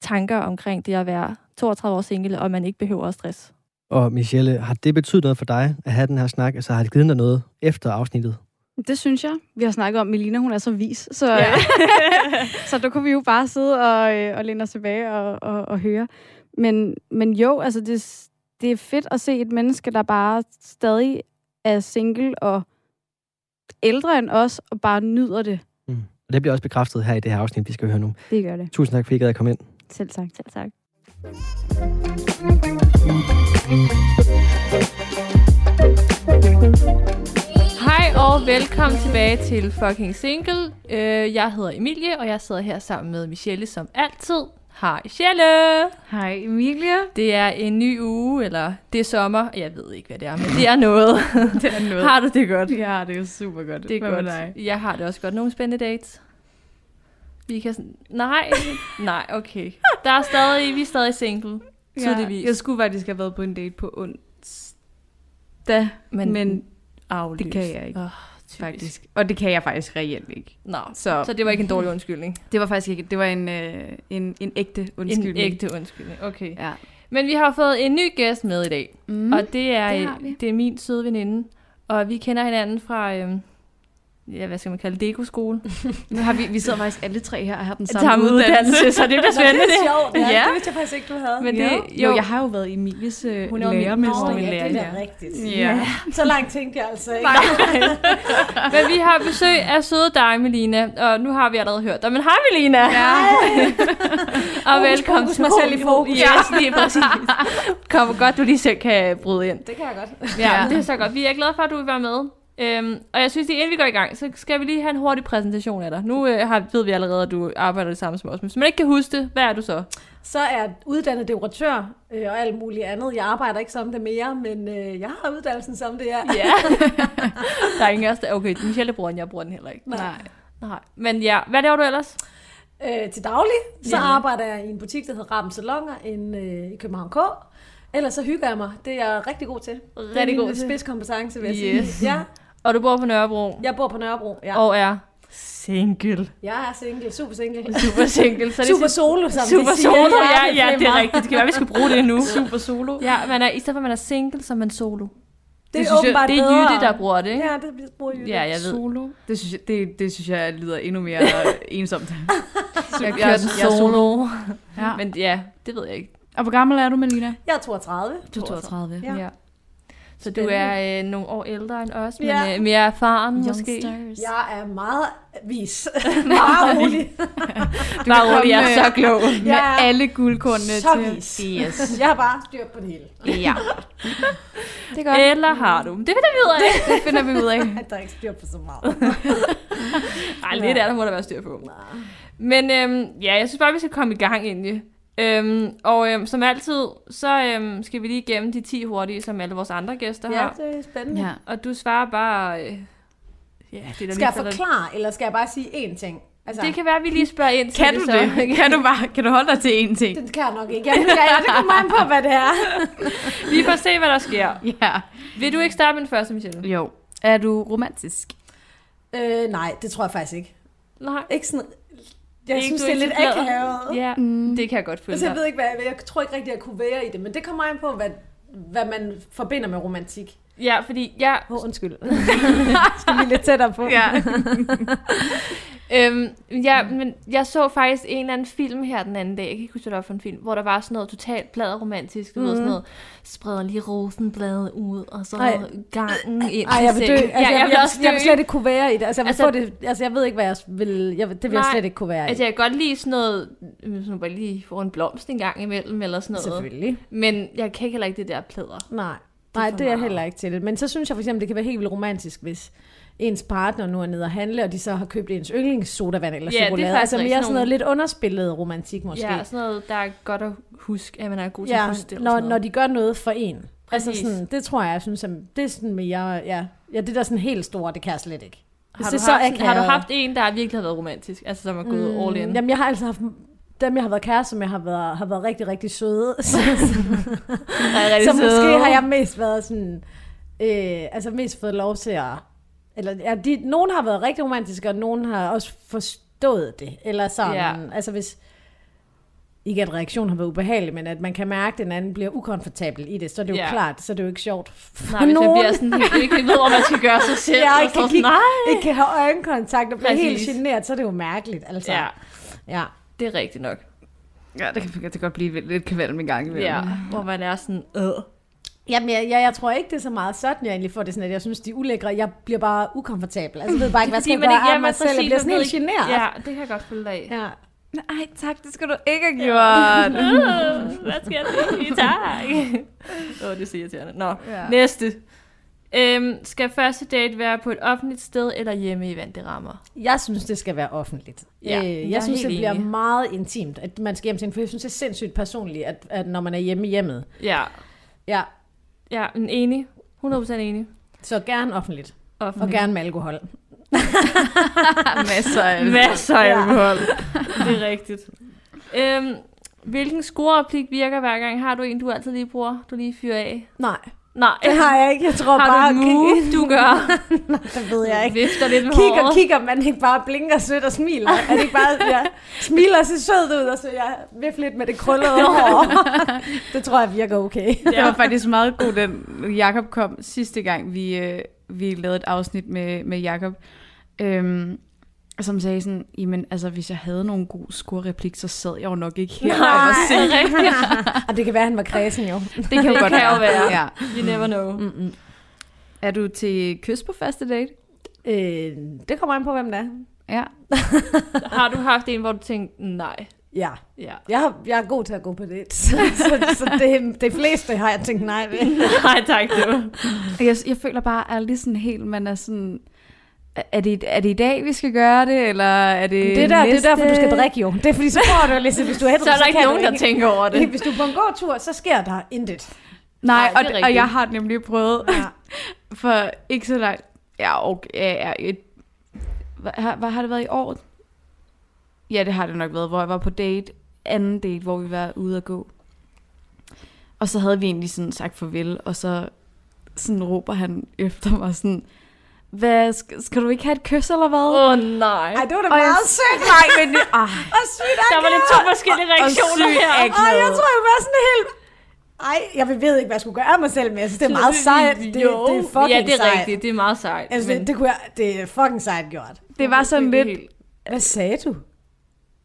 tanker omkring det at være 32 år single, og man ikke behøver at stress. Og Michelle, har det betydet noget for dig at have den her snak? Altså har det givet dig noget efter afsnittet? Det synes jeg. Vi har snakket om, at Melina hun er så vis. Så, ja. så der kunne vi jo bare sidde og, øh, og læne os tilbage og, og, og høre. Men, men jo, altså det, det er fedt at se et menneske, der bare stadig er single og ældre end os, og bare nyder det. Mm. Og det bliver også bekræftet her i det her afsnit, vi skal høre nu. Det gør det. Tusind tak, fordi I gad at komme ind. Selv tak. Selv tak. Og velkommen tilbage til Fucking Single. Øh, jeg hedder Emilie, og jeg sidder her sammen med Michelle som altid. Hej Michelle! Hej Emilie. Det er en ny uge, eller det er sommer. Jeg ved ikke, hvad det er, men det er noget. det er noget. har du det godt? Ja, det er super godt. Det er Hvad godt. med dig? Jeg har det også godt. Nogle spændende dates? Vi kan sådan... Nej, nej, okay. Der er stadig, vi er stadig single. Tydeligvis. Jeg skulle faktisk have været på en date på onsdag, men, men Aflyst. det kan jeg ikke. Åh, faktisk. Og det kan jeg faktisk reelt ikke. Nå, så, så det var ikke en dårlig undskyldning. Det var faktisk ikke. Det var en, øh, en, en ægte undskyldning. En ægte undskyldning, okay. Ja. Men vi har fået en ny gæst med i dag, Mm, og det er, det vi. det er min søde veninde, og vi kender hinanden fra, øhm, ja, hvad skal man kalde det, dekoskole. Nu har vi, vi sidder faktisk alle tre her og har den Samme samme, uddannelse, så det bliver spændende. det er sjovt. Ja, Ja. Det vidste jeg faktisk ikke, du havde. Men det, jo. jo, jeg har jo været Emilies øh, Hun er min- lærermester. Nå, Nå, min ja, lærer, det er ja. da rigtigt. Ja. Så langt tænkte jeg altså ikke. Men vi har besøg af søde dig, Melina, og nu har vi allerede hørt dig. Men hej, Melina! Ja. og Fokus, velkommen fokus, til mig selv i fokus. Yes, lige præcis. Kom godt, du lige selv kan bryde ind. Det kan jeg godt. Ja, ja, det er så godt. Vi er glade for, at du vil være med. Øhm, og jeg synes, at inden vi går i gang, så skal vi lige have en hurtig præsentation af dig. Nu øh, har, ved vi allerede, at du arbejder det samme som os. Men hvis man ikke kan huske det, hvad er du så? Så er jeg uddannet dekoratør øh, og alt muligt andet. Jeg arbejder ikke som det mere, men øh, jeg har uddannelsen som det er. Ja. der er ingen der... Okay, Michelle bruger den, jeg bruger den heller ikke. Nej. Nej. Men ja, hvad laver du ellers? Øh, til daglig, så Ja. arbejder jeg i en butik, der hedder Rappen Salonger in, øh, i København K. Ellers så hygger jeg mig. Det er jeg rigtig god til. det er Rigtig god til. spidskompetence, vil jeg Yes. sige. Ja, Og du bor på Nørrebro. jeg bor på Nørrebro. Ja. Og er single. Jeg er single, super single. Super single. Så det Super er- solo, som Super de siger. solo, Ja, ja, det ja, det er rigtigt. Det kan være, vi skal bruge det nu. Super solo. Ja, man er, i stedet for, at man er single, så er man solo. Det er synes jeg- åbenbart det er bedre. Jytte, der bruger det, ikke? Ja, det bruger Jytte. Ja, jeg ved. Solo. Det synes, jeg, det, det synes jeg lyder endnu mere ensomt. Jeg jeg er- kører den jeg er solo. Ja. Men ja, det ved jeg ikke. Og hvor gammel er du, Melina? Jeg er 32. Du er 32. Ja. Ja. Så du er øh, nogle år ældre end os, men Ja. øh, mere erfaren måske. Jeg er meget vis. meget rolig. Bare rolig, jeg er så klog. Med alle guldkornene så til. vis. Yes. Jeg har bare styr på det hele. Ja. Det er godt. Eller har du? Det finder vi ud af. Det finder vi ud af. At der er ikke styr på så meget. Ej, lidt er der må der være styr på. Men øhm, ja, jeg synes bare, vi skal komme i gang egentlig. Øhm, og øhm, som altid, så øhm, skal vi lige igennem de 10 hurtige, som alle vores andre gæster Ja, har. det er spændende. Ja. Og du svarer bare... Øh, ja, det er der Skal jeg forklare, eller skal jeg bare sige én ting? Altså, Det kan være, at vi lige spørger ind til Kan du så. det? Kan du, bare, kan du holde dig til én ting? det kan jeg nok ikke. Jeg, jeg, det kommer an på, hvad det er. Vi får se, hvad der sker. Ja. Vil du ikke starte med den første, Michelle? Jo. Er du romantisk? Øh, nej, det tror jeg faktisk ikke. Nej. Ikke sådan... Jeg Ikke, synes, det er lidt akavet. Ja, mm. det kan jeg godt følge Altså, jeg ved ikke, hvad jeg, jeg tror ikke rigtig, jeg kunne være i det, men det kommer an på, hvad, hvad man forbinder med romantik. Ja, fordi jeg... Oh, undskyld. Skal vi lidt tættere på? Ja. Øhm, ja, men jeg så faktisk en eller anden film her den anden dag, jeg kan ikke huske, hvad det var for en film, hvor der var sådan noget totalt romantisk, du mm. ved sådan noget, spreder lige rosenbladet ud, og så Ej. gangen ind Ej, jeg vil dø. Altså, jeg, jeg, vil jeg, jeg, vil slet ikke kunne være i det. Altså, jeg, Altså- det, altså, jeg ved ikke, hvad jeg vil... Jeg, det vil jeg Nej. slet ikke kunne være i. Altså, jeg kan godt lide sådan noget, sådan bare lige få en blomst en gang imellem, eller sådan noget. Selvfølgelig. Men jeg kan heller ikke det der plader. Nej, Nej det er jeg heller ikke til det. Men så synes jeg for eksempel, det kan være helt vildt romantisk, hvis ens partner nu er nede og handle, og de så har købt ens yndlingssodavand eller Ja, det er chokolade. altså mere Sådan noget lidt underspillet romantik måske. Ja, sådan noget, der er godt at huske, at man er god til at ja huske det. når, når de gør noget for en. Altså Præcis. sådan, det tror jeg, jeg synes, at det er sådan mere, ja, ja, det der sådan helt store, det kan jeg slet ikke. Har, det du så haft, har du haft en, der virkelig har været romantisk? Altså, som er gået mm, all in? Jamen, jeg har altså haft dem, jeg har været kæreste med, har været, har været rigtig, rigtig søde. så, rigtig så måske søde. har jeg mest været sådan, øh, altså mest fået lov til at, eller ja, de, nogen har været rigtig romantiske, og nogen har også forstået det, eller sådan, Ja. altså hvis, ikke at reaktionen har været ubehagelig, men at man kan mærke, at den anden bliver ukomfortabel i det, så er det jo Ja. klart, så er det jo ikke sjovt for Nej, hvis man nogen. bliver sådan helt, ikke ved, hvor man skal gøre sig selv. Ja, og ikke så kan, sådan, ikke kan have øjenkontakt og blive helt generet, så er det jo mærkeligt. Altså. Ja, ja. det er rigtigt nok. Ja, det kan, det kan godt blive lidt kvalm en gang imellem. Ja, hvor man er sådan, øh. Jamen, jeg, jeg, jeg tror ikke, det er så meget sådan, jeg egentlig får det sådan, at jeg synes, de er ulækre. Jeg bliver bare ukomfortabel. Altså, jeg ved bare ikke, hvad skal jeg ikke- gøre ja, af mig men selv. Jeg bliver sådan helt generet. Ja, det kan jeg godt følge dig af. Ja. Nej, tak, det skal du ikke have gjort. Hvad skal jeg sige? Tak. Åh, det er så irriterende. Nå, Ja. næste. Øhm, skal første date være på et offentligt sted eller hjemme i vante rammer? Jeg synes, det skal være offentligt. Ja, øh, jeg jeg synes, det bliver enig. meget intimt, at man skal hjem til en, for jeg synes, det er sindssygt personligt, at, at når man er hjemme i hjemmet. Ja. Ja, Ja, en enig. 100% enig. så gerne offentligt. Offentligt. Og gerne med alkohol. Masser af alkohol. Masser af Ja. alkohol. Det er rigtigt. Øhm, hvilken scorereplik virker hver gang? Har du en, du altid lige bruger? Du lige fyrer af? Nej, Nej. det har jeg ikke. Jeg tror Har bare... du en move, du gør? Nej, det ved jeg ikke. Vifter lidt med Kigger, håret. kigger man ikke bare blinker sødt og smiler? Er det ikke bare, jeg smiler så sød ud, og så jeg vifter lidt med det krøllede hår? det tror jeg virker okay. Det var faktisk meget god, den Jakob kom sidste gang, vi, øh, vi lavede et afsnit med, med Jakob. Øhm, som sagde sådan, jamen altså, hvis jeg havde nogen god scorereplik, så sad jeg jo nok ikke her og var Nej, sikker. rigtigt. og det kan være, at han var kredsen jo. Det kan jo Det godt kan jo være. Ja. You never know. Mm-mm. Er du til kys på første date? Øh, det kommer an på, hvem det er. Ja. Har du haft en, hvor du tænkte, nej? Ja. Ja. Jeg, har, jeg er god til at gå på det. Så, så, så det, det fleste har jeg tænkt nej ved. Nej, tak du. Jeg, jeg føler bare aldrig sådan helt, man er sådan... Er det, er det i dag, vi skal gøre det, eller er det Det er, der, det næste? er derfor, du skal drikke jo. Det er fordi, så får du lidt, hvis du er Så er der ikke nogen, der tænker over det. Hvis du er på en god tur, så sker der intet. Nej, Nej, og, det og jeg har nemlig prøvet Ja. for ikke så langt... Ja, okay, ja, ja, et, hvad, har, hvad har det været i år? Ja, det har det nok været, hvor jeg var på date, anden date, hvor vi var ude at gå. Og så havde vi egentlig sådan sagt farvel, og så sådan råber han efter mig sådan, hvad, skal, skal du ikke have et kys eller hvad? Åh, oh, nej. Ej, det var da Og jeg- meget sødt. Nej, men det, ej, Og sygt Der var lidt to forskellige reaktioner sygt her. akavet. Ej, jeg tror, jeg var sådan helt... Ej, jeg ved ikke, hvad jeg skulle gøre af mig selv, men jeg synes, det er meget sejt. Det, det er fucking Ja, det er sejt. rigtigt. Det er meget sejt. Altså, det, det, kunne jeg, det er fucking sejt gjort. det var sådan Det lidt, helt- Hvad sagde du?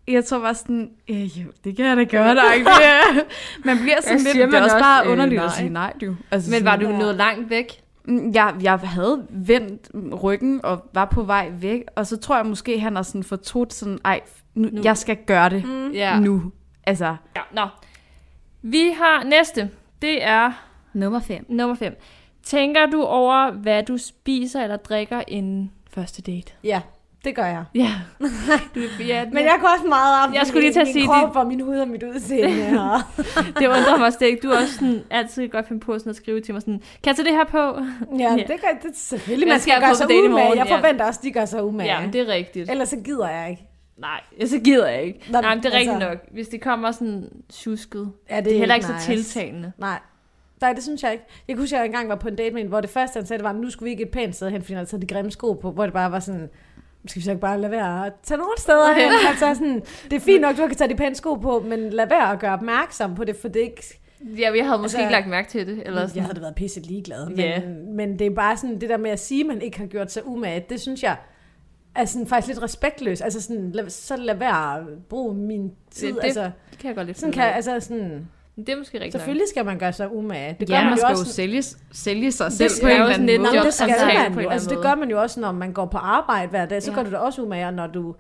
jeg tror bare sådan, ja, jo, det kan jeg da gøre, ikke det. Man bliver sådan lidt, det er også også, bare øh, underligt nej. at sige nej, du. Altså, Men var sådan- du Ja. nået langt væk? Mm, Jeg, jeg havde vendt ryggen og var på vej væk, og så tror jeg måske, han har sådan fortrudt sådan, ej, nu, Nu. jeg skal gøre det mm. Ja. nu. Altså, ja. Nå. Vi har næste. Det er nummer 5. nummer 5. Tænker du over, hvad du spiser eller drikker inden første date? Ja, det gør jeg. Ja. Du, ja Men jeg går også meget op Jeg skulle lige til at min sige krop og min hud og mit udseende. Og... det undrer mig ikke. Du er også sådan, altid godt finde på sådan at skrive til mig sådan, kan jeg tage det her på? ja, det gør det er selvfølgelig. Man skal skal jeg gøre på sig umage. morgen? Jeg Ja. forventer også, de gør sig umage. Ja, det er rigtigt. Ellers så gider jeg ikke. Nej, ja, så gider jeg ikke. Nå, Nej, men det er rigtigt altså- nok. Hvis det kommer sådan tjusket. Ja, det, Det er heller ikke nice. så tiltalende. Nej. Nej, det synes jeg ikke. Jeg kunne huske, at jeg engang var på en date med en, hvor det første, han sagde, det var, nu skulle vi ikke et pænt sted hen, fordi han havde taget de grimme sko på, hvor det bare var sådan, skal vi så ikke bare lade være at tage nogle steder hen? altså sådan, det er fint nok, du kan tage de pæne sko på, men lad være at gøre opmærksom på det, for det ikke... Ja, jeg havde måske Altså, ikke lagt mærke til det. Eller sådan. Jeg havde da været pisse ligeglad, men, Ja. men det er bare sådan, det der med at sige, at man ikke har gjort sig umage, det synes jeg er sådan faktisk lidt respektløst. Altså sådan, lad, så lad være at bruge min tid. Det- det altså, kan jeg godt lidt sådan kan, altså sådan, Det er måske rigtigt selvfølgelig skal man gøre sig umage. Det gør Ja, man man jo skal også jo sælge, sælge sig Det selv på en jo eller anden lidt måde. Det skal man jo. Altså, det gør man jo også, når man går på arbejde hver dag. Så Ja. gør du det også umage, og når du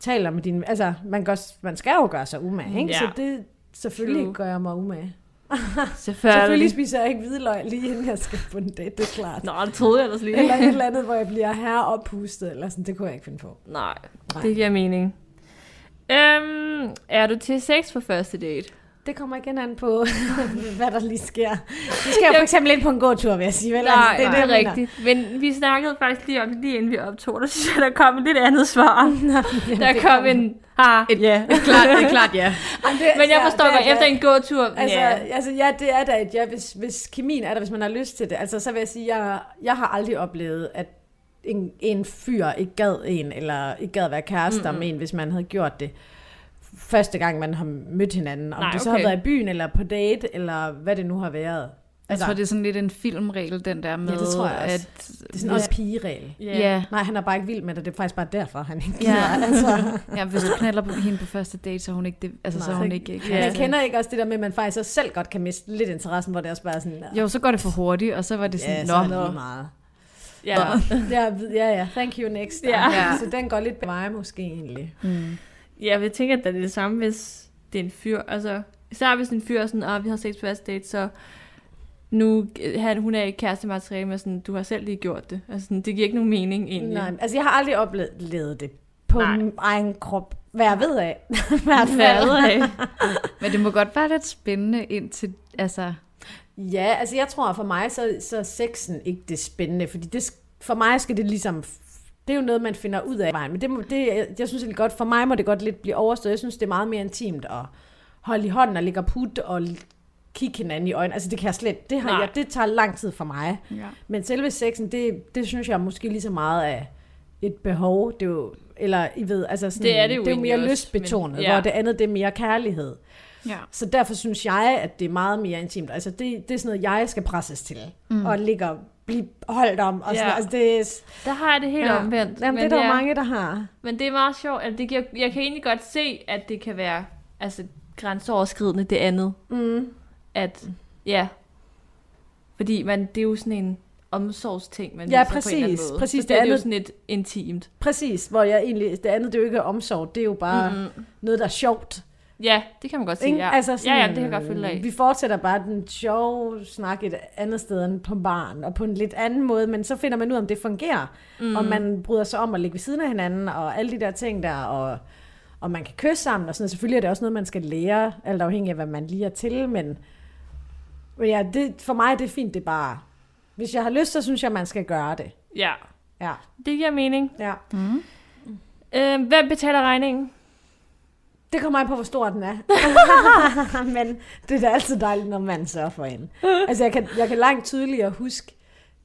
taler med dine... Altså, man, gør, man skal jo gøre sig umage, ikke? Ja. Så det, selvfølgelig True. gør jeg mig umage. Selvfølgelig Selvfølgelig. spiser jeg ikke hvidløg lige inden jeg skal på en date, det er klart. Nå, det troede jeg ellers lige. Eller et eller andet, hvor jeg bliver her oppustet, eller sådan, det kunne jeg ikke finde på. Nej, Nej. det giver mening. Øhm, er du til sex på første date? Det kommer igen an på, hvad der lige sker. Det sker jo for eksempel ind på en god tur, vil jeg sige. Vel? Nej, altså, det, det er rigtigt. Men vi snakkede faktisk lige om det, lige inden vi optog. Der synes jeg, der kom et lidt andet svar. der det kom kom- en... Ha, Et, ja. et klart, det er klart ja. Jamen, det, Men jeg ja, forstår det er godt, det. efter en gåtur... Altså, ja. ja. altså ja, det er da et ja, hvis, hvis kemien er der, hvis man har lyst til det. Altså, så vil jeg sige, jeg, jeg har aldrig oplevet, at en, en fyr ikke gad en, eller ikke gad være kærester mm-hmm. med en, hvis man havde gjort det. Første gang, man har mødt hinanden. Om Nej, det så okay. har været i byen, eller på date, eller hvad det nu har været. Jeg tror, det er sådan lidt en filmregel, den der med, ja, det tror jeg også. at... det er sådan også pigeregel. Ja. Ja. Nej, han er bare ikke vild med det. Det er faktisk bare derfor, han ikke Ja, altså. ja, hvis du knaller på hende på første date, så er hun ikke det, altså, så er hun ikke... Ja. Jeg kender ikke også det der med, at man faktisk også selv godt kan miste lidt interessen, hvor det også bare er sådan... Jo, så går det for hurtigt, og så var det sådan, Ja, så er det meget. Ja. Ja, ja, ja. Thank you next. Ja. Ja. Så den går lidt på vej måske egentlig. Mm. Ja, jeg tænker, at det er det samme, hvis det er en fyr. Altså, især hvis en fyr er sådan, at vi har sex på første date, så nu, han, hun er ikke kærestemateriale, men sådan, du har selv lige gjort det. Altså, sådan, det giver ikke nogen mening egentlig. Nej, altså jeg har aldrig oplevet det på Nej. min egen krop. Hvad jeg ved af. Hvert fald. Hvad jeg ved af. Men det må godt være lidt spændende indtil, altså... Ja, altså jeg tror, for mig så, så er sexen ikke det spændende, fordi det, for mig skal det ligesom, det er jo noget, man finder ud af i vejen, men det, må, det, jeg synes egentlig godt, for mig må det godt lidt blive overstået. Jeg synes, det er meget mere intimt at holde i hånden og ligge og putte og kigge hinanden i øjnene. Altså det kan jeg slet, det, har Nej. jeg, det tager lang tid for mig. Ja. Men selve sexen, det, det synes jeg måske lige så meget af et behov. Det er jo, eller I ved, altså sådan, Det er det jo det er jo mere også, lystbetonet, men- ja. hvor det andet det er mere kærlighed. Ja. Så derfor synes jeg, at det er meget mere intimt. Altså det, det er sådan noget, jeg skal presses til. Mm. Og ligge og blive holdt om. Og sådan, Ja. altså det er, Der har jeg det helt Ja. omvendt. Jamen, det er der jo mange, der har. Men det er meget sjovt. Altså, det giver, jeg kan egentlig godt se, at det kan være altså, grænseoverskridende, det andet. Mm. At, ja. Fordi man, det er jo sådan en omsorgsting, man Ja, viser på en eller anden præcis. måde. Præcis, Så det det er det jo andet- sådan et intimt. præcis, hvor jeg egentlig, det andet det er jo ikke omsorg, det er jo bare mm-hmm. noget, der er sjovt. Ja, det kan man godt sige, ja. Altså ja, ja, det kan jeg godt følge af. Vi fortsætter bare den sjove snak et andet sted end på barn, og på en lidt anden måde, men så finder man ud af, om det fungerer, Mm. mm. og man bryder sig om at ligge ved siden af hinanden, og alle de der ting der, og, og man kan kysse sammen, og sådan noget. Selvfølgelig er det også noget, man skal lære, alt afhængig af, hvad man lige er til, men, men ja, det, for mig det er fint, det er bare, hvis jeg har lyst, så synes jeg, man skal gøre det. Ja, Ja. det giver mening. Ja. Mm. Øh, hvem betaler regningen? Det kommer an på, hvor stor den er. Men det er da altid dejligt, når man sørger for en. Altså, jeg kan, jeg kan langt tydeligere huske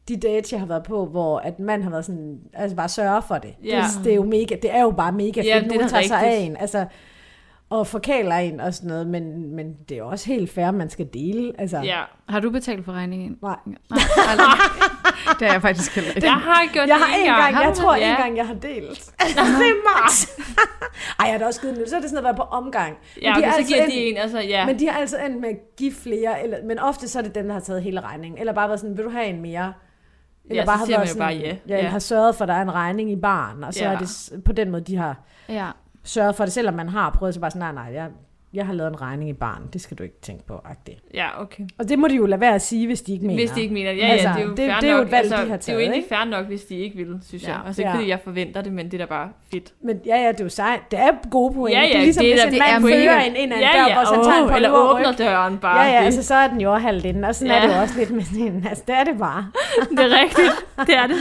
de dates, jeg har været på, hvor at mand har været sådan, altså bare sørge for det. Ja. Det, det, er jo mega, det er jo bare mega fedt, Ja, nogen tager sig af rigtigt. en. Altså, og forkæler en og sådan noget, men, men det er også helt fair, man skal dele. Altså, Ja. Har du betalt for regningen? Nej. Nej, aldrig. det har jeg faktisk heller ikke. Jeg har gjort jeg det har en en gang, Har jeg tror det? en Ja. gang, jeg har delt. det er max. Ej, jeg har da også givet den. Så er det sådan noget, været på omgang. Ja, har okay, så altid giver endt- de en, altså, ja. Men de har altid endt med at give flere, eller, men ofte så er det den, der har taget hele regningen. Eller bare været sådan, vil du have en mere? Eller Ja, bare så har siger man jo sådan, bare ja. ja. Ja. har sørget for, at der er en regning i barn, og så Ja. er det på den måde, de har Ja sørget for det, selvom man har prøvet, så bare sådan, nej, nej, jeg, jeg har lavet en regning i barn, det skal du ikke tænke på, agtigt. Ja, okay. Og det må de jo lade være at sige, hvis de ikke mener. Hvis de ikke mener det. Ja, altså, ja, det er jo det, fair det er jo nok. et valg, altså, de har Det er jo taget, egentlig ikke? fair nok, hvis de ikke vil, synes Ja. jeg. Altså ikke Ja. fordi jeg forventer det, men det er da bare fedt. Men ja, ja, det er jo sejt. Det er gode point. Ja, ja, det er ligesom, det er hvis da- en det mand er fører en ind ad en Ja, dør, ja, hvor så tager en åh, på eller og åbner ryg. døren bare. Ja, ja, Det- altså så er den jo halvt inde, og sådan Ja. er det jo også lidt med sådan altså det er det bare. Det er rigtigt. Det er det.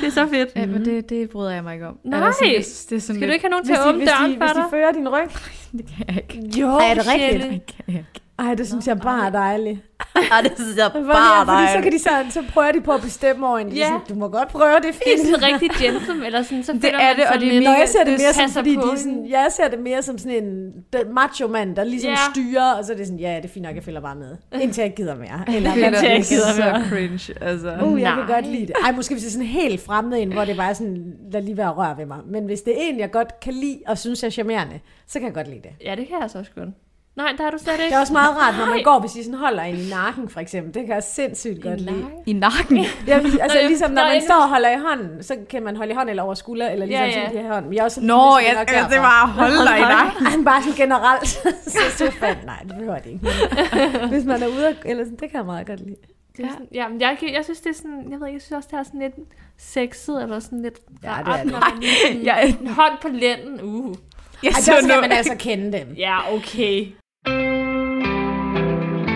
Det er så fedt. Ja, men det, det bryder jeg mig ikke om. Nej. Altså, det, det er Skal du ikke have nogen til at åbne hvis, døren de, for hvis de dig? fører din ryg. Det kan jeg ikke. Jo, Ej, er det rigtigt? Det kan jeg ikke. Ej, det synes jeg bare er dejligt. Ej, det synes jeg Fordi, fordi så kan de så, så prøver de på at bestemme over en. Ja. sådan, du må godt prøve, det er Det er fint. sådan rigtig gentleman, eller sådan, så Det er man det, og det er lidt- Når jeg ser det det mere som, fordi på de er sådan, jeg ser det mere som sådan en den macho mand, der ligesom Ja. styrer, og så er det sådan, ja, det er fint nok, jeg følger bare med. Indtil jeg gider mere. Eller, Det er Indtil jeg gider så mere. cringe, altså. Uh, jeg kan Nej. godt lide det. Ej, måske hvis det er sådan helt fremmed en, hvor det bare er sådan, lad lige være at røre ved mig. Men hvis det er en, jeg godt kan lide og synes er charmerende, så kan jeg godt lide det. Ja, det kan jeg så også godt. Nej, der har du slet ikke. Det er også meget rart, når man Nej. går, hvis I sådan holder en i nakken, for eksempel. Det kan jeg sindssygt godt lide. I nakken. Ja, altså Nå, ligesom når nå, man jeg- står og holder i hånden, så kan man holde i hånden eller over skulder, eller ligesom Ja, ja, ja. ja. sådan de her hånd. Men jeg er også Nå, ligesom, jeg, jeg, det var at holde dig i nakken. Men bare sådan generelt, så så fandt, nej, det behøver det ikke. Hvis man er ude, og- eller sådan, det kan jeg meget godt lide. Er sådan, ja, men jeg, jeg synes, det er sådan, jeg ved ikke, jeg synes også, det er sådan lidt sexet, eller sådan lidt Ja, det er det. når man lige sådan, Jeg- en hånd på lænden, uh. Jeg Ej, der skal man altså kende dem. Ja, okay.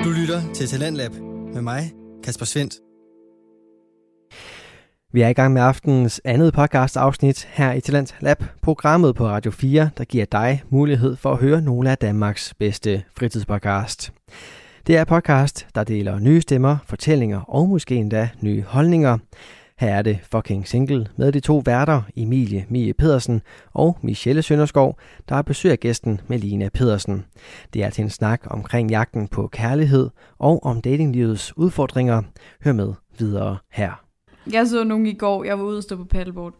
Du lytter til Talentlab med mig, Kasper Svendt. Vi er i gang med aftenens andet podcast afsnit her i Talent Lab, programmet på Radio 4, der giver dig mulighed for at høre nogle af Danmarks bedste fritidspodcast. Det er podcast, der deler nye stemmer, fortællinger og måske endda nye holdninger. Her er det fucking single med de to værter, Emilie Mie Pedersen og Michelle Sønderskov, der er besøg af gæsten Melina Pedersen. Det er til en snak omkring jagten på kærlighed og om datinglivets udfordringer. Hør med videre her. Jeg så nogen i går, jeg var ude og stå på paddleboard.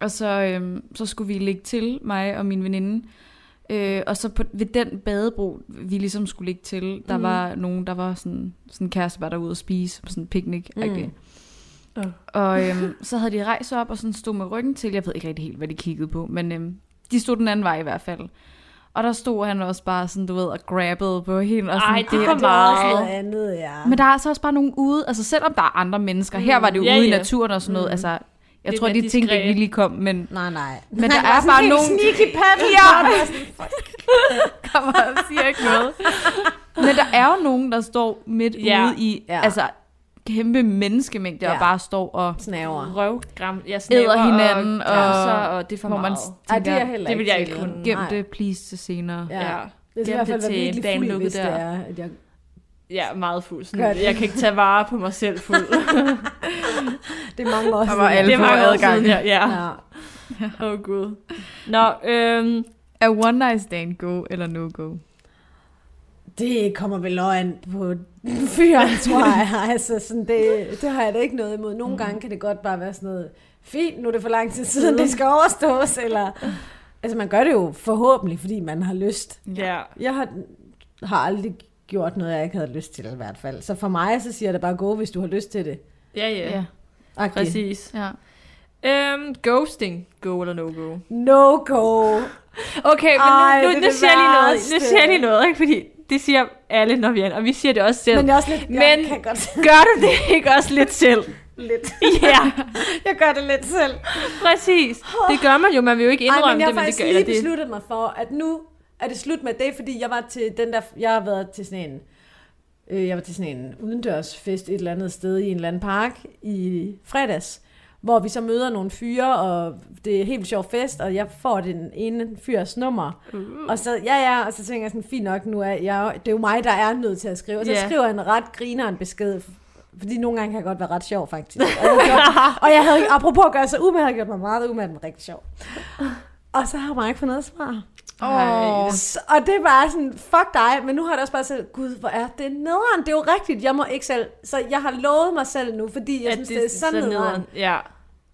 Og så, øhm, så skulle vi ligge til, mig og min veninde. Øh, og så på, ved den badebro, vi ligesom skulle ligge til, der mm. var nogen, der var sådan, sådan en kæreste, var derude og spise, på sådan en picnic. Mm. Mm. Og øhm, så havde de rejst op og sådan stod med ryggen til. Jeg ved ikke rigtig helt, hvad de kiggede på, men øhm, de stod den anden vej i hvert fald. Og der stod han også bare sådan, du ved, og grabbede på hende. Og sådan, Ej, det også meget. noget andet, ja. men der er altså også bare nogen ude, altså selvom der er andre mennesker, her var det jo Ja, ude i ja. naturen og sådan noget, Mm. altså, jeg Det tror, de tænkte ikke, lige kom, men, Nej, nej. men der Han var er bare nogen, Sneaky paddle. Ja. Kommer og siger ikke noget. Men der er jo nogen, der står midt Ja. ude i, ja. altså, kæmpe menneskemængde, ja. Ja. og bare står og Snaver. Røvgram. Jeg snæver hinanden, og, og, grænser, og det er for hvor man meget. Ej, tænker, det er heller det vil jeg ikke kunne. gem det please til senere. Ja. Ja. Det skal i hvert fald det være til virkelig dagen fuld, hvis det der. er, at jeg... Ja, meget fuld. Sådan, det. jeg kan ikke tage vare på mig selv fuld. Det er mange år Der var alle det mange år adgang. siden, ja. ja. Ja. Åh, oh, gud. Nå, øhm, Er one night stand go eller no go? Det kommer vel også an på fyren, tror jeg. Altså, sådan det, det har jeg da ikke noget imod. Nogle gange kan det godt bare være sådan noget, fint, nu er det for lang tid siden, det skal overstås, eller... Altså, man gør det jo forhåbentlig, fordi man har lyst. ja. Jeg har, har aldrig gjort noget, jeg ikke havde lyst til, i hvert fald. Så for mig, så siger det bare, gå, hvis du har lyst til det. Ja, ja. Ja. Agtigt. Præcis. Ja. Øhm, ghosting. Go eller no go? No go. Okay, men Ej, nu, det er nu, nu det siger jeg lige noget. Nu siger jeg lige noget, ikke? Fordi det siger alle, når vi er, og vi siger det også selv. Men jeg er også lidt, Men jeg kan godt gør du det ikke også lidt selv? lidt. Ja, Jeg gør det lidt selv. præcis. Det gør man jo, man vil jo ikke Ej, indrømme men jeg det, men det gør lige det. besluttet mig for, at nu er det slut med det, fordi jeg var til den der, jeg har været til sådan en, øh, jeg var til sådan en udendørsfest et eller andet sted i en eller anden park i fredags, hvor vi så møder nogle fyre, og det er en helt sjov fest, og jeg får den ene fyrs nummer. Uh. Og så, ja, ja, og så tænker jeg sådan, fint nok, nu er jeg, det er jo mig, der er nødt til at skrive. Og så Ja. skriver jeg en ret griner en besked, fordi nogle gange kan jeg godt være ret sjov, faktisk. Og jeg, havde gjort, og jeg havde, apropos at gøre sig umage, havde gjort mig meget umage, men rigtig sjov. Og så har jeg ikke fået noget svar. Så, og det er bare sådan, fuck dig, men nu har jeg også bare sagt, gud, hvor er det nederen, det er jo rigtigt, jeg må ikke selv, så jeg har lovet mig selv nu, fordi jeg at synes, det, er så nederen. Ja.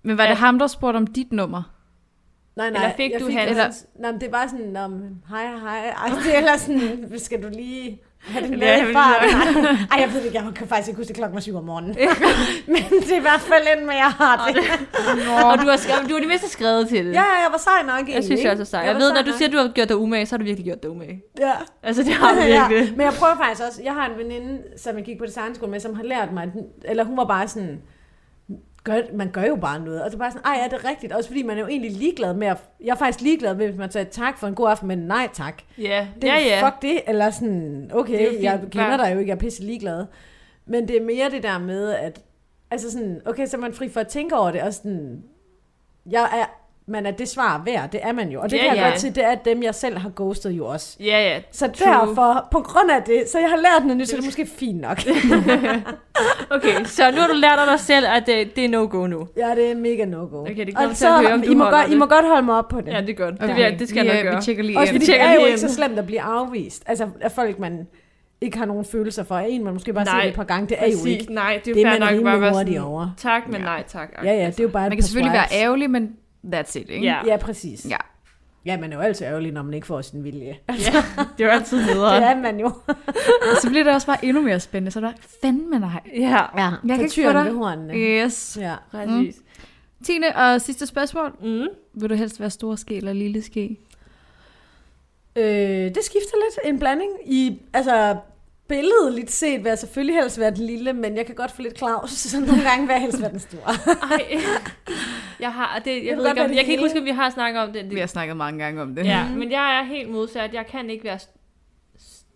Men var det ham, der spurgte om dit nummer? Nej, nej, Eller fik jeg du fik hans? Eller, nej, men det var sådan, men, hej, hej, ej, det er eller sådan, skal du lige have det med Ja, i men- farten? Ej, jeg ved det ikke, jeg kan faktisk ikke huske, det klokken var syv om morgenen. men det er i hvert fald end med, jeg har det. Og du har, skrevet, du har det mindste skrevet til det. Ja, jeg var sej nok egentlig. Jeg synes, jeg er så sej. Jeg, var ved, når du nok. siger, at du har gjort dig umage, så har du virkelig gjort dig umage. Ja. Altså, det har du virkelig. Men jeg prøver faktisk også, jeg har en veninde, som jeg gik på designskole med, som har lært mig, eller hun var bare sådan, gør, man gør jo bare noget. Og det er bare sådan, ej, er det rigtigt? Også fordi man er jo egentlig ligeglad med, at, jeg er faktisk ligeglad med, hvis man siger tak for en god aften, men nej tak. Ja, Det, ja, ja. Fuck det, eller sådan, okay, fint. jeg kender dig jo ikke, jeg er pisse ligeglad. Men det er mere det der med, at, altså sådan, okay, så er man fri for at tænke over det, og sådan, jeg er, man er det svar værd, det er man jo. Og det Ja, kan jeg ja. godt se, det er dem, jeg selv har ghostet jo også. Ja, ja. Så True. derfor, på grund af det, så jeg har lært noget nyt, så det er måske fint nok. Okay, så nu har du lært af dig selv, at det, det er no-go nu. ja, det er mega no-go. Okay, det kommer til at høre, om du I må, godt, I det. må godt holde mig op på det. Ja, det er godt. Okay. Det, vil jeg, det skal vi, jeg øh, nok gøre. Vi tjekker lige Også fordi det er jo ikke så slemt at blive afvist. Altså, at folk, man ikke har nogen følelser for. En, man måske bare Nej, det et par gange. Det er jo Præcis. ikke. Nej, det er jo Det er fair man nok bare være hurtigt sådan, over. tak, men nej tak. Ja, ja, det er jo bare Man kan selvfølgelig være ærgerlig, men that's it, ikke? Ja. Ja, præcis. Ja. Ja, man er jo altid ærgerlig, når man ikke får sin vilje. Ja, det er jo altid nederen. det er man jo. Og så bliver det også bare endnu mere spændende. Så er der fandme nej. Ja, Ja, Jeg kan ikke få dig. hornene. Yes. Ja. præcis. Tiende og sidste spørgsmål. Mm. Vil du helst være stor ske eller lille ske? Øh, det skifter lidt. En blanding. I, altså, billedligt set vil jeg selvfølgelig helst være den lille, men jeg kan godt få lidt Claus, så nogle gange vil jeg helst være den store. Ej, jeg har, det, jeg, vil ved ikke, om, det jeg kan ikke huske, om vi har snakket om det. Vi har snakket mange gange om det. ja, men jeg er helt modsat. Jeg kan ikke være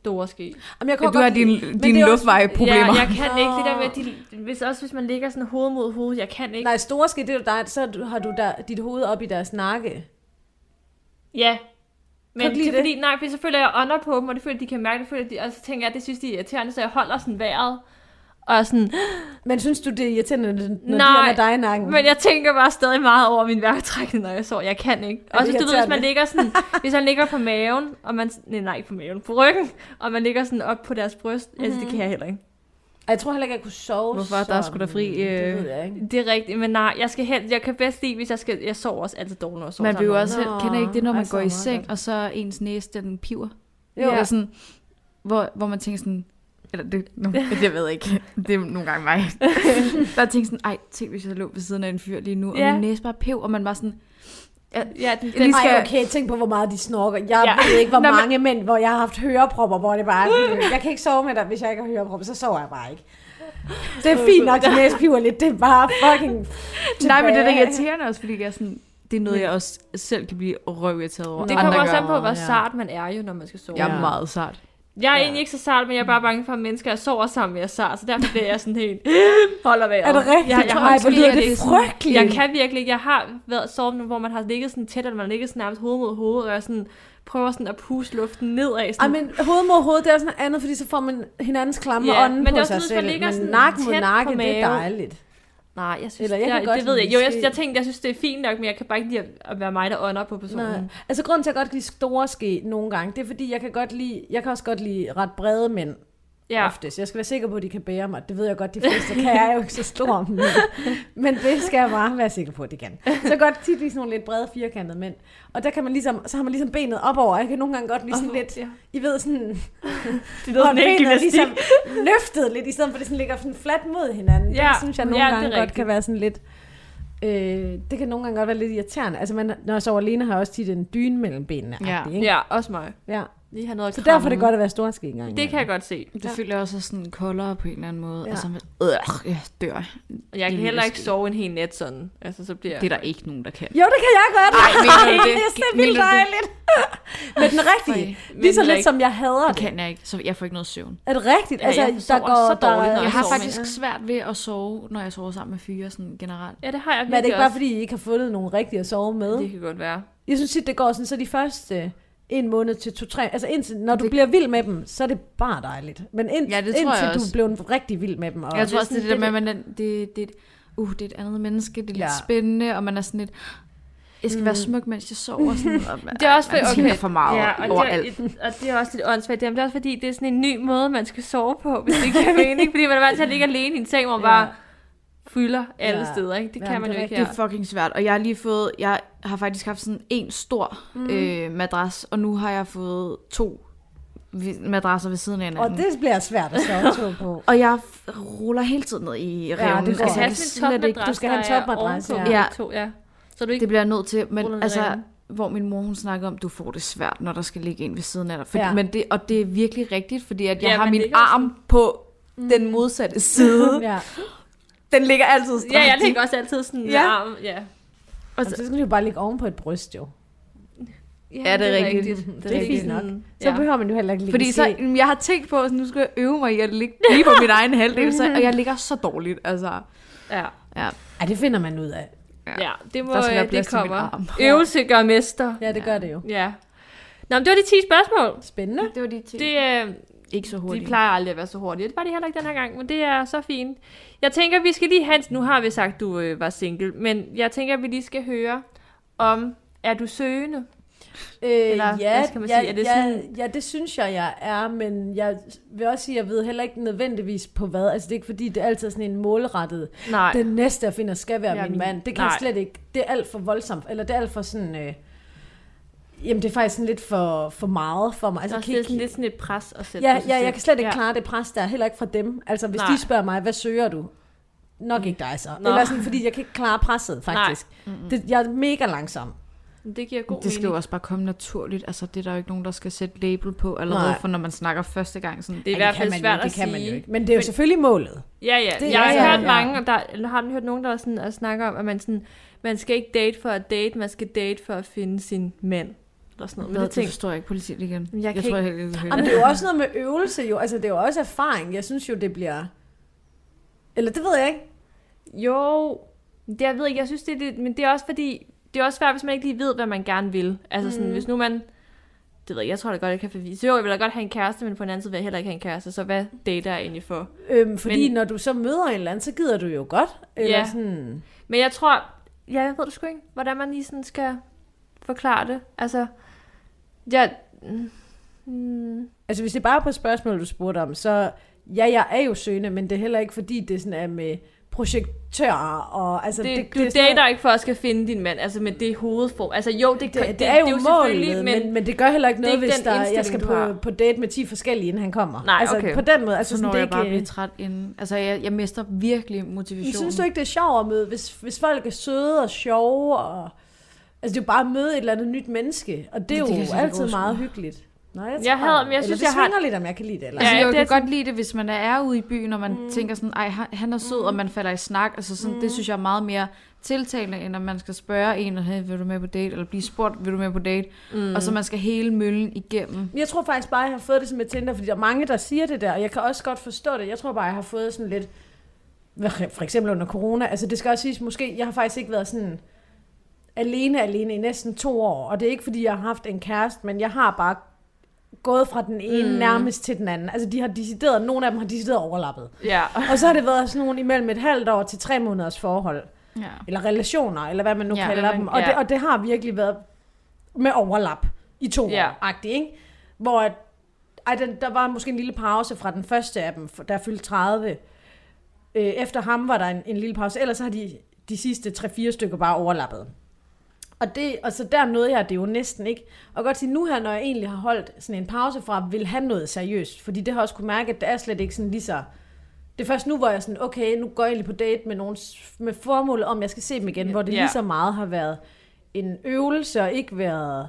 store ske. Jamen, jeg Ja, du har dine din det er også- luftvejproblemer. Ja, jeg kan ikke det der med, de, hvis, også hvis man ligger sådan hoved mod hoved, jeg kan ikke. Nej, store ske, det er jo dig, så har du der, dit hoved op i deres nakke. Ja. Men det er fordi, nej, fordi så føler jeg ånder på dem, og det føler, at de kan mærke det, føler, at de, og så tænker jeg, at det synes de er irriterende, så jeg holder sådan vejret. Og er sådan, Men synes du, det er irriterende, når de Nej, er med dig i nakken? men jeg tænker bare stadig meget over min vejrtrækning, når jeg sover. Jeg kan ikke. Er Og så du ved, hvis man ligger sådan, hvis man ligger på maven, og man, nej, nej, ikke på maven, på ryggen, og man ligger sådan op på deres bryst, mm-hmm. altså det kan jeg heller ikke. Jeg tror heller ikke, jeg kunne sove Hvorfor? Der er sgu da fri, Det øh, ved jeg ikke. Det er rigtigt, men nej, jeg skal helst, jeg kan bedst lide, hvis jeg skal, jeg sover også altid dårligt, når jeg sover Man vil jo sammen også, kender I ikke det, når man så går i meget seng, godt. og så ens næse, den piver? Jo. Eller sådan, hvor, hvor man tænker sådan, eller det, no, jeg ved ikke, det er nogle gange mig. der tænker sådan, ej, tænk hvis jeg lå ved siden af en fyr lige nu, og Ja. min næse bare pev, og man var sådan, Ja, ja den, Jeg lige skal- Ej, okay, tænk på, hvor meget de snorker. Jeg Ja. ved ikke, hvor Nå, men- mange mænd, hvor jeg har haft hørepropper, hvor det bare er jeg kan ikke sove med dig, hvis jeg ikke har hørepropper, så sover jeg bare ikke. Det er fint nok, at næse piver lidt, det er bare fucking nej, men det er da irriterende også, fordi jeg er sådan, det er noget, jeg også selv kan blive røvirriteret over. det Andre kommer også an på, hvor Ja. sart man er jo, når man skal sove. Jeg er Ja. meget sart. Jeg er Ja. egentlig ikke så sart, men jeg er bare bange for, at mennesker, jeg sover sammen med, er sart, så derfor bliver jeg sådan helt, holder vejret. Er det rigtigt? Jeg, jeg, Ej, har hvor lyder det frygteligt. Jeg kan virkelig. Jeg har været sovet, nu, hvor man har ligget sådan tæt, eller man har ligget sådan nærmest hoved mod hoved, og jeg sådan prøver sådan at puste luften nedad. Ej, Sådan. men hoved mod hoved, det er sådan andet, fordi så får man hinandens klamme Ja, ånden men det er på også sig sådan, selv. Men sådan nakke mod nakke, på det er dejligt. Nej, jeg synes, Eller jeg er- godt det ved jeg. Jo, jeg, jeg tænkte, jeg synes, det er fint nok, men jeg kan bare ikke lide at- at være mig, der ånder på personen. Nej. Altså grunden til, at jeg godt kan lide store ske nogle gange, det er fordi, jeg kan godt lide, jeg kan også godt lide ret brede mænd. Ja. Oftest. Jeg skal være sikker på, at de kan bære mig. Det ved jeg godt, de fleste kan. Jeg er jo ikke så stor. Men, men det skal jeg bare være sikker på, at de kan. Så godt tit lide sådan nogle lidt brede, firkantede mænd. Og der kan man ligesom, så har man ligesom benet op over. Jeg kan nogle gange godt lide sådan Åh, lidt, ja. I ved sådan, Det helt benet gymnastik. ligesom løftet lidt, i stedet for at det sådan ligger sådan fladt mod hinanden. Ja, Det synes jeg nogle ja, gange godt kan være sådan lidt, øh, det kan nogle gange godt være lidt irriterende. Altså man, når jeg sover alene, har jeg også tit en dyne mellem benene. Ja. Ikke? Ja, også mig. ja. Lige have noget at Så derfor er det godt at være storske engang. Det kan jeg godt se. Det føler jeg også er sådan koldere på en eller anden måde. Ja. Ja. Altså, man, øh, jeg dør. Jeg kan heller ikke sove en hel nat sådan. Altså, så bliver Det er der ikke nogen, der kan. Jo, det kan jeg godt. Ej, mener det? det er vildt dejligt. Men den rigtige. Lige så lidt som jeg hader Det det. kan jeg ikke, så jeg får ikke noget søvn. Er det rigtigt? Ja, Altså, jeg der går, så dårligt, når der, jeg Jeg har faktisk svært ved at sove, når jeg sover sammen med fyre sådan generelt. Ja, det har jeg Men er det virkelig ikke bare, fordi I ikke har fundet nogen rigtige at sove med? Det kan godt være. Jeg synes tit, det går sådan, så de første en måned til to-tre, altså indtil, når du Det- bliver vild med dem, så er det bare dejligt. Men ind, Ja, det tror indtil jeg du blev rigtig vild med dem. Og Jeg tror også, det er det der med, at man er, det, det, uh, det er et andet menneske, det er lidt Ja. spændende, og man er sådan lidt, jeg skal mm. være smuk, mens jeg sover. Sådan, og man, Det er også man for, tænker okay. for meget ja, ja, og, overalt. det, er, og det er også lidt åndssvagt. Det er også fordi, det er sådan en ny måde, man skal sove på, hvis det giver mening. Fordi man er vant til at ligge alene i en seng, hvor man Ja. bare fylder alle Ja. steder. Ikke? Det Ja, kan man det jo ikke Det er fucking svært, og jeg har lige fået, jeg har faktisk haft sådan en stor mm. øh, madras, og nu har jeg fået to madrasser ved siden af Og hinanden. det bliver svært at sove to på. Og jeg ruller hele tiden ned i revnen. det går. altså, skal jeg slet ikke, du skal have en topmadras, ja. begge To, ja. Så du ikke det bliver jeg nødt til, men altså, revnen. hvor min mor hun snakker om, du får det svært, når der skal ligge en ved siden af dig. Fordi, Ja. ja. men det, og det er virkelig rigtigt, fordi at jeg Ja, har min ligger også arm på den modsatte side. ja. Den ligger altid strakt. Ja, jeg ligger også altid sådan Ja. armen. Ja. Og så skal du jo bare ligge oven på et bryst, jo. Ja, det er rigtigt. Det er fint nok. Så ja. behøver man jo heller ikke ligge Fordi i så, jeg har tænkt på, at nu skal jeg øve mig i at ligge lige på min egen halvdel, så, og jeg ligger så dårligt. Altså, Ja. ja. Ej, det finder man ud af. ja, det må Der øh, det kommer. arm. Øvelse gør mester. Ja, det gør det jo. Ja. Nå, men det var de 10 spørgsmål. Spændende. Det var de ting. Det, øh, ikke så de hurtigt. plejer aldrig at være så hurtige. Det var de heller ikke den her gang, men det er så fint. Jeg tænker, vi skal lige Hans, nu har vi sagt, du øh, var single, men jeg tænker, vi lige skal høre om, er du søgende? Øh, Eller ja, hvad skal man ja, sige? Er det ja, sådan- ja, det synes jeg, jeg er, men jeg vil også sige, at jeg ved heller ikke nødvendigvis på hvad. Altså det er ikke fordi, det er altid sådan en målrettet, Nej. den næste jeg finder skal være Ja, min min- mand. Det kan nej. jeg slet ikke. Det er alt for voldsomt, eller det er alt for sådan... Øh, jamen det er faktisk sådan lidt for, for meget for mig. Altså, Altså, det jeg er kan sådan ikke, lidt sådan et pres at sætte ja, på ja, jeg kan slet ikke ja. klare det pres der, heller ikke fra dem. Altså hvis Nej. de spørger mig, hvad søger du? Nok ikke dig så. Nå. Eller sådan, fordi jeg kan ikke klare presset, faktisk. Det, jeg er mega langsom. Det giver god Det skal mening. jo også bare komme naturligt. Altså, det er der jo ikke nogen, der skal sætte label på allerede, Nej. for når man snakker første gang. Sådan, Det er i hvert kan fald man jo svært ikke, at det kan man jo sige. ikke. Men det er jo selvfølgelig målet. Ja, ja. Det- jeg har ja, hørt ja. mange, og der, eller har hørt nogen, der er sådan, at snakker om, at man, sådan, man skal ikke date for at date, man skal date for at finde sin mand. Eller sådan noget. Men det det tænker, forstår jeg ikke politik igen. Jeg Jeg, kan tror, ikke- jeg Jamen, det er jo også noget med øvelse jo. Altså, det er jo også erfaring. Jeg synes jo, det bliver... Eller det ved jeg ikke. Jo, det jeg ved ikke, jeg synes det er lidt, men det er også fordi, det er også svært, hvis man ikke lige ved, hvad man gerne vil. Altså sådan, Mhm. hvis nu man, det ved jeg, jeg tror da godt, jeg kan forvise. Jo, jeg vil da godt have en kæreste, men på den anden side vil jeg heller ikke have en kæreste, så hvad dater jeg egentlig for? Øhm, fordi Men- når du så møder en eller anden, så gider du jo godt. Eller Ja. sådan... Men jeg tror, ja, jeg ved det sgu ikke, hvordan man lige sådan skal forklare det. Altså, jeg... Mm, Altså hvis det er bare på spørgsmål, du spurgte om, så ja, jeg er jo søgende, men det er heller ikke fordi, det sådan er med projektører. Og, altså, det, det, du det er dater noget- ikke for at skal finde din mand, altså med det hovedform. Altså jo, det, det, det, det, er jo, selvfølgelig, målet, men, men, men det gør heller ikke det er noget, ikke hvis der, jeg skal på, på date med 10 forskellige, inden han kommer. Nej, altså, okay. På den måde. Altså, så sådan, når det er jeg bare ikke, bliver træt inden. Altså, jeg, jeg mister virkelig motivationen. synes du ikke, det er sjovt at møde, hvis, hvis folk er søde og sjove, og, altså det er jo bare at møde et eller andet nyt menneske, og det er det jo ikke altid overskue. meget hyggeligt. Nej, jeg, Jeg havde- men jeg eller synes, det jeg har- lidt, om jeg kan lide det. Eller? Altså, Ja, jeg det kan er sådan- godt lide det, hvis man er ude i byen, og man mm. tænker sådan, ej, han, er sød, mm. og man falder i snak. Altså sådan, mm. Det synes jeg er meget mere tiltalende, end at man skal spørge en, hey, vil du med på date? Eller blive spurgt, vil du med på date? Mm. Og så man skal hele møllen igennem. Jeg tror faktisk bare, jeg har fået det som med Tinder, fordi der er mange, der siger det der, og jeg kan også godt forstå det. Jeg tror bare, jeg har fået sådan lidt, for eksempel under corona, altså det skal også siges, måske, jeg har faktisk ikke været sådan alene alene i næsten to år, og det er ikke fordi, jeg har haft en kæreste, men jeg har bare gået fra den ene Mm. nærmest til den anden. Altså de har decideret, nogle af dem har decideret overlappet. Ja. Og så har det været sådan nogle imellem et halvt år til tre måneders forhold. Ja. Eller relationer, eller hvad man nu Ja, kalder dem. Og, ja. det, og det har virkelig været med overlap i to Ja. år, ikke? Hvor ej, den, der var måske en lille pause fra den første af dem, der fyldte 30. Øh, efter ham var der en, en lille pause, ellers så har de, de sidste 3-4 stykker bare overlappet. Og, det, og så der nåede jeg det jo næsten ikke. Og godt sige, nu her, når jeg egentlig har holdt sådan en pause fra, vil have noget seriøst. Fordi det har jeg også kunne mærke, at det er slet ikke sådan lige så... Det er først nu, hvor jeg sådan, okay, nu går jeg egentlig på date med nogen med formålet om, jeg skal se dem igen, hvor det lige så meget har været en øvelse og ikke været...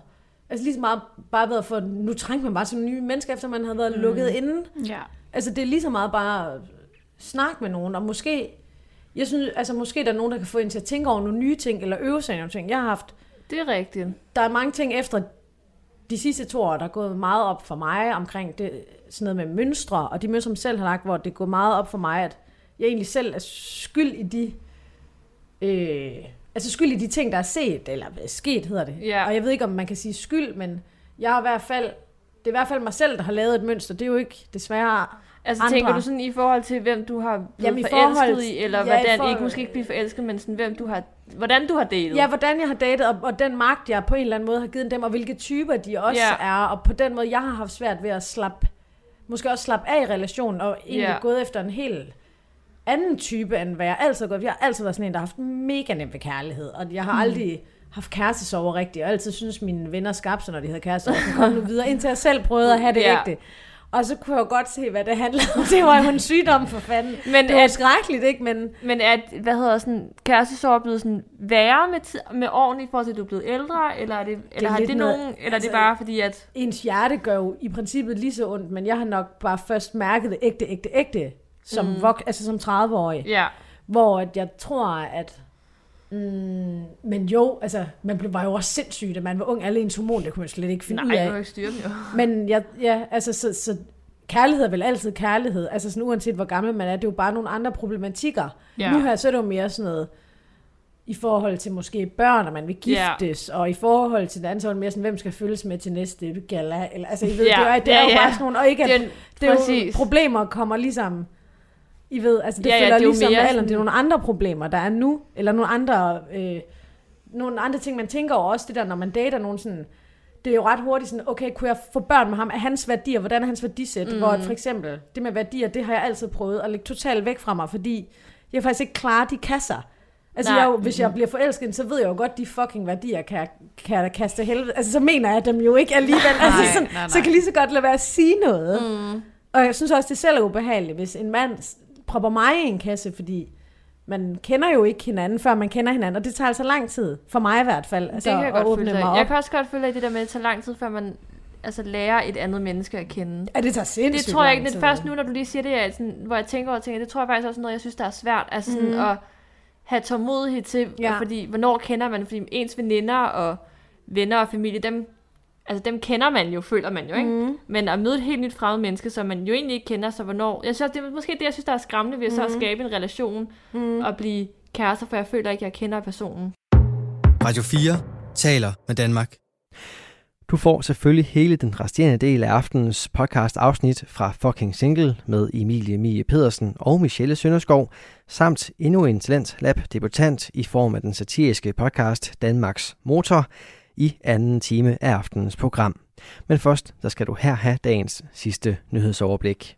Altså lige så meget bare været for, nu trængte man bare til nye mennesker, efter man havde været mm. lukket inden. Ja. Altså det er lige så meget bare snak med nogen, og måske, jeg synes, altså måske der er nogen, der kan få en til at tænke over nogle nye ting, eller øve sig i nogle ting. Jeg har haft, Det er rigtigt. der er mange ting efter de sidste to år, der er gået meget op for mig omkring det, sådan noget med mønstre, og de mønstre, som selv har lagt, hvor det er gået meget op for mig, at jeg egentlig selv er skyld i de, øh, altså skyld i de ting, der er set, eller sket hedder det. Ja. Og jeg ved ikke, om man kan sige skyld, men jeg har i hvert fald, det er i hvert fald mig selv, der har lavet et mønster. Det er jo ikke desværre Altså andre. tænker du sådan i forhold til, hvem du har blevet Jamen, i forelsket forhold- i, eller ja, i hvordan, forhold- ikke måske ikke blive forelsket, men sådan, hvem du har, hvordan du har datet? Ja, hvordan jeg har datet, og, og den magt, jeg på en eller anden måde har givet dem, og hvilke typer de også Ja. er, og på den måde, jeg har haft svært ved at slappe, måske også slappe af i relationen, og egentlig Ja. gået efter en helt anden type, end hvad jeg altid har gået. Jeg har altid været sådan en, der har haft mega nemt ved kærlighed, og jeg har Mm. aldrig haft kærestesover rigtigt, og altid synes mine venner skabte sig, når de havde kæreste, og kom nu videre, indtil jeg selv prøvede at have det Ja. ægte. Og så kunne jeg jo godt se, hvad det handlede om. Det var jo en sygdom for fanden. Men det var at- skrækkeligt, ikke? Men Men er, hvad hedder sådan, kærestesorg blevet sådan værre med, tid, med årene i forhold til, at du er blevet ældre, eller er det, eller har det noget- nogen, eller er altså, det bare fordi, at... ens hjerte gør jo i princippet lige så ondt, men jeg har nok bare først mærket det ægte, ægte, ægte, som, mm. vok, altså som 30-årig. Ja. Hvor at jeg tror, at... Mm, men jo, altså, man blev, var jo også sindssyg, da man var ung. Alle ens hormon, det kunne man slet ikke finde Nej, ud af. jo ikke styre dem jo. Men jeg, ja, altså, så, så kærlighed er vel altid kærlighed. Altså sådan uanset hvor gammel man er, det er jo bare nogle andre problematikker. Ja. Ja. Nu her, så er det jo mere sådan noget, i forhold til måske børn, og man vil Ja. giftes, og i forhold til det andet, så er det mere sådan, hvem skal følges med til næste gala, eller, altså, I ved, Ja, det er, det er ja, jo ja. bare sådan nogle, og ikke at, Det er det, er jo, problemer kommer ligesom, I ved, altså det Ja, ja, følger det ligesom mere med alderen, det er nogle andre problemer, der er nu, eller nogle andre, øh, nogle andre ting, man tænker over også, det der, når man dater nogen sådan, det er jo ret hurtigt sådan, okay, kunne jeg få børn med ham? Er hans værdier? Hvordan er hans værdisæt? Mm. Hvor for eksempel, det med værdier, det har jeg altid prøvet at lægge totalt væk fra mig, fordi jeg faktisk ikke klare de kasser. Altså, Nej. jeg, jo- hvis jeg bliver forelsket, så ved jeg jo godt, de fucking værdier kan, kan jeg da kaste helvede. Altså, så mener jeg dem jo ikke alligevel. Nej, altså, sådan, nej, nej. Så jeg kan lige så godt lade være at sige noget. Mm. Og jeg synes også, det selv er ubehageligt, hvis en mand propper mig i en kasse, fordi man kender jo ikke hinanden, før man kender hinanden, og det tager altså lang tid, for mig i hvert fald, altså, det kan jeg at godt åbne mig op. Jeg kan også godt dig i det der med, at det tager lang tid, før man altså, lærer et andet menneske at kende. Ja, det tager sindssygt Det tror jeg ikke. Det først nu, når du lige siger det, jeg, sådan, hvor jeg tænker over ting, det tror jeg faktisk også noget, jeg synes, der er svært. Altså sådan Mhm. at have tålmodighed til, ja. fordi hvornår kender man, fordi ens veninder og venner og familie, dem, altså dem kender man jo, føler man jo, ikke? Mm. Men at møde et helt nyt fremmed menneske, som man jo egentlig ikke kender, så hvornår... Jeg synes, det er måske det, jeg synes, der er skræmmende ved mm. så at mm. skabe en relation mm. og blive kærester, for jeg føler ikke, jeg kender personen. Radio 4 taler med Danmark. Du får selvfølgelig hele den resterende del af aftenens podcast afsnit fra Fucking Single med Emilie Mie Pedersen og Michelle Sønderskov, samt endnu en talent lab debutant i form af den satiriske podcast Danmarks Motor, i anden time af aftenens program. Men først, der skal du her have dagens sidste nyhedsoverblik.